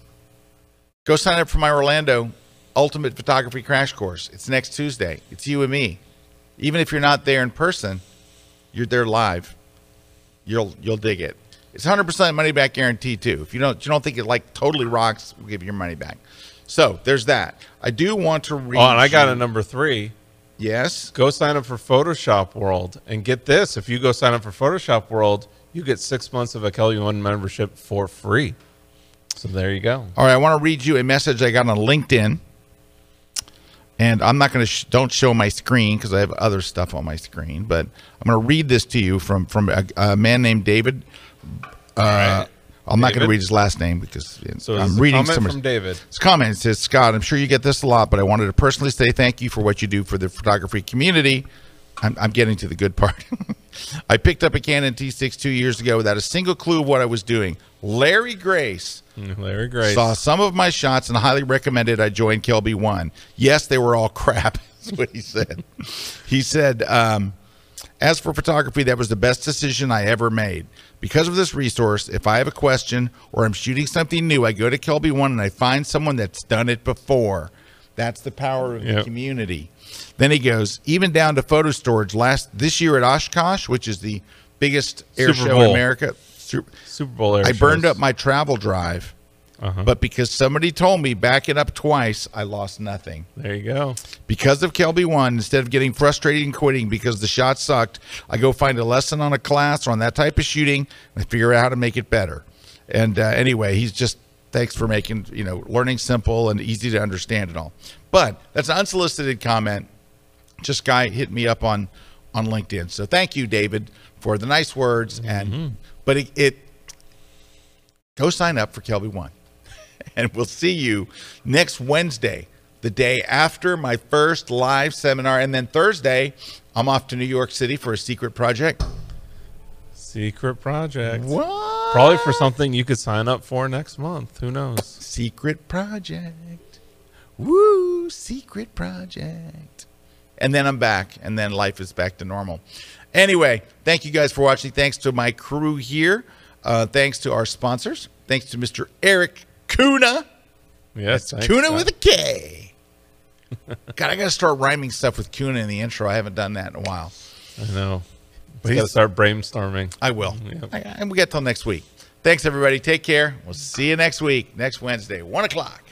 go sign up for my Orlando Ultimate Photography Crash Course. It's next Tuesday. It's you and me. Even if you're not there in person, you're there live. You'll you'll dig it. It's 100% money back guarantee too. If you don't you don't think it like totally rocks, we'll give you your money back. So there's that. I do want to read. Oh, and I got a number three. Yes. Go sign up for Photoshop World and get this. If you go sign up for Photoshop World, you get six months of a KelbyOne membership for free. So there you go. All right, I want to read you a message I got on LinkedIn. And I'm not going to sh- don't show my screen because I have other stuff on my screen, but I'm going to read this to you from from a, a man named David uh, I'm not going to read his last name because So I'm reading some from David. It's a comment. It says, Scott, I'm sure you get this a lot, but I wanted to personally say thank you for what you do for the photography community. I'm, I'm getting to the good part. [laughs] I picked up a Canon T6 two years ago without a single clue of what I was doing. Larry Grace [laughs] Larry Grace. saw some of my shots and highly recommended I join KelbyOne. Yes, they were all crap. [laughs] That's what he said. he said, um, as for photography, that was the best decision I ever made. Because of this resource, if I have a question or I'm shooting something new, I go to KelbyOne and I find someone that's done it before. That's the power of the Yep. community. Then he goes, even down to photo storage. Last this year at Oshkosh, which is the biggest air Super show in America, Super, Super Bowl air I burned shows. up my travel drive, Uh-huh. but because somebody told me back it up twice, I lost nothing. There you go. Because of KelbyOne, instead of getting frustrated and quitting because the shot sucked, I go find a lesson on a class or on that type of shooting and figure out how to make it better. And uh, anyway, he's just thanks for making you know learning simple and easy to understand and all. But that's an unsolicited comment. Just guy hit me up on on LinkedIn. So thank you, David, for the nice words. And but it, it go sign up for KelbyOne, [laughs] and we'll see you next Wednesday, the day after my first live seminar, and then Thursday, I'm off to New York City for a secret project. Secret project. What? Probably for something you could sign up for next month. Who knows? Secret project. Woo! Secret project. And then I'm back, and then life is back to normal. Anyway, thank you guys for watching. Thanks to my crew here. Uh, thanks to our sponsors. Thanks to Mr. Erik Kuna. Yes. thanks, Kuna with a K. [laughs] God, I got to start rhyming stuff with Kuna in the intro. I haven't done that in a while. I know. But But got to start brainstorming. I will. Yep. I, and we get till next week. Thanks, everybody. Take care. We'll see you next week, next Wednesday, 1 o'clock.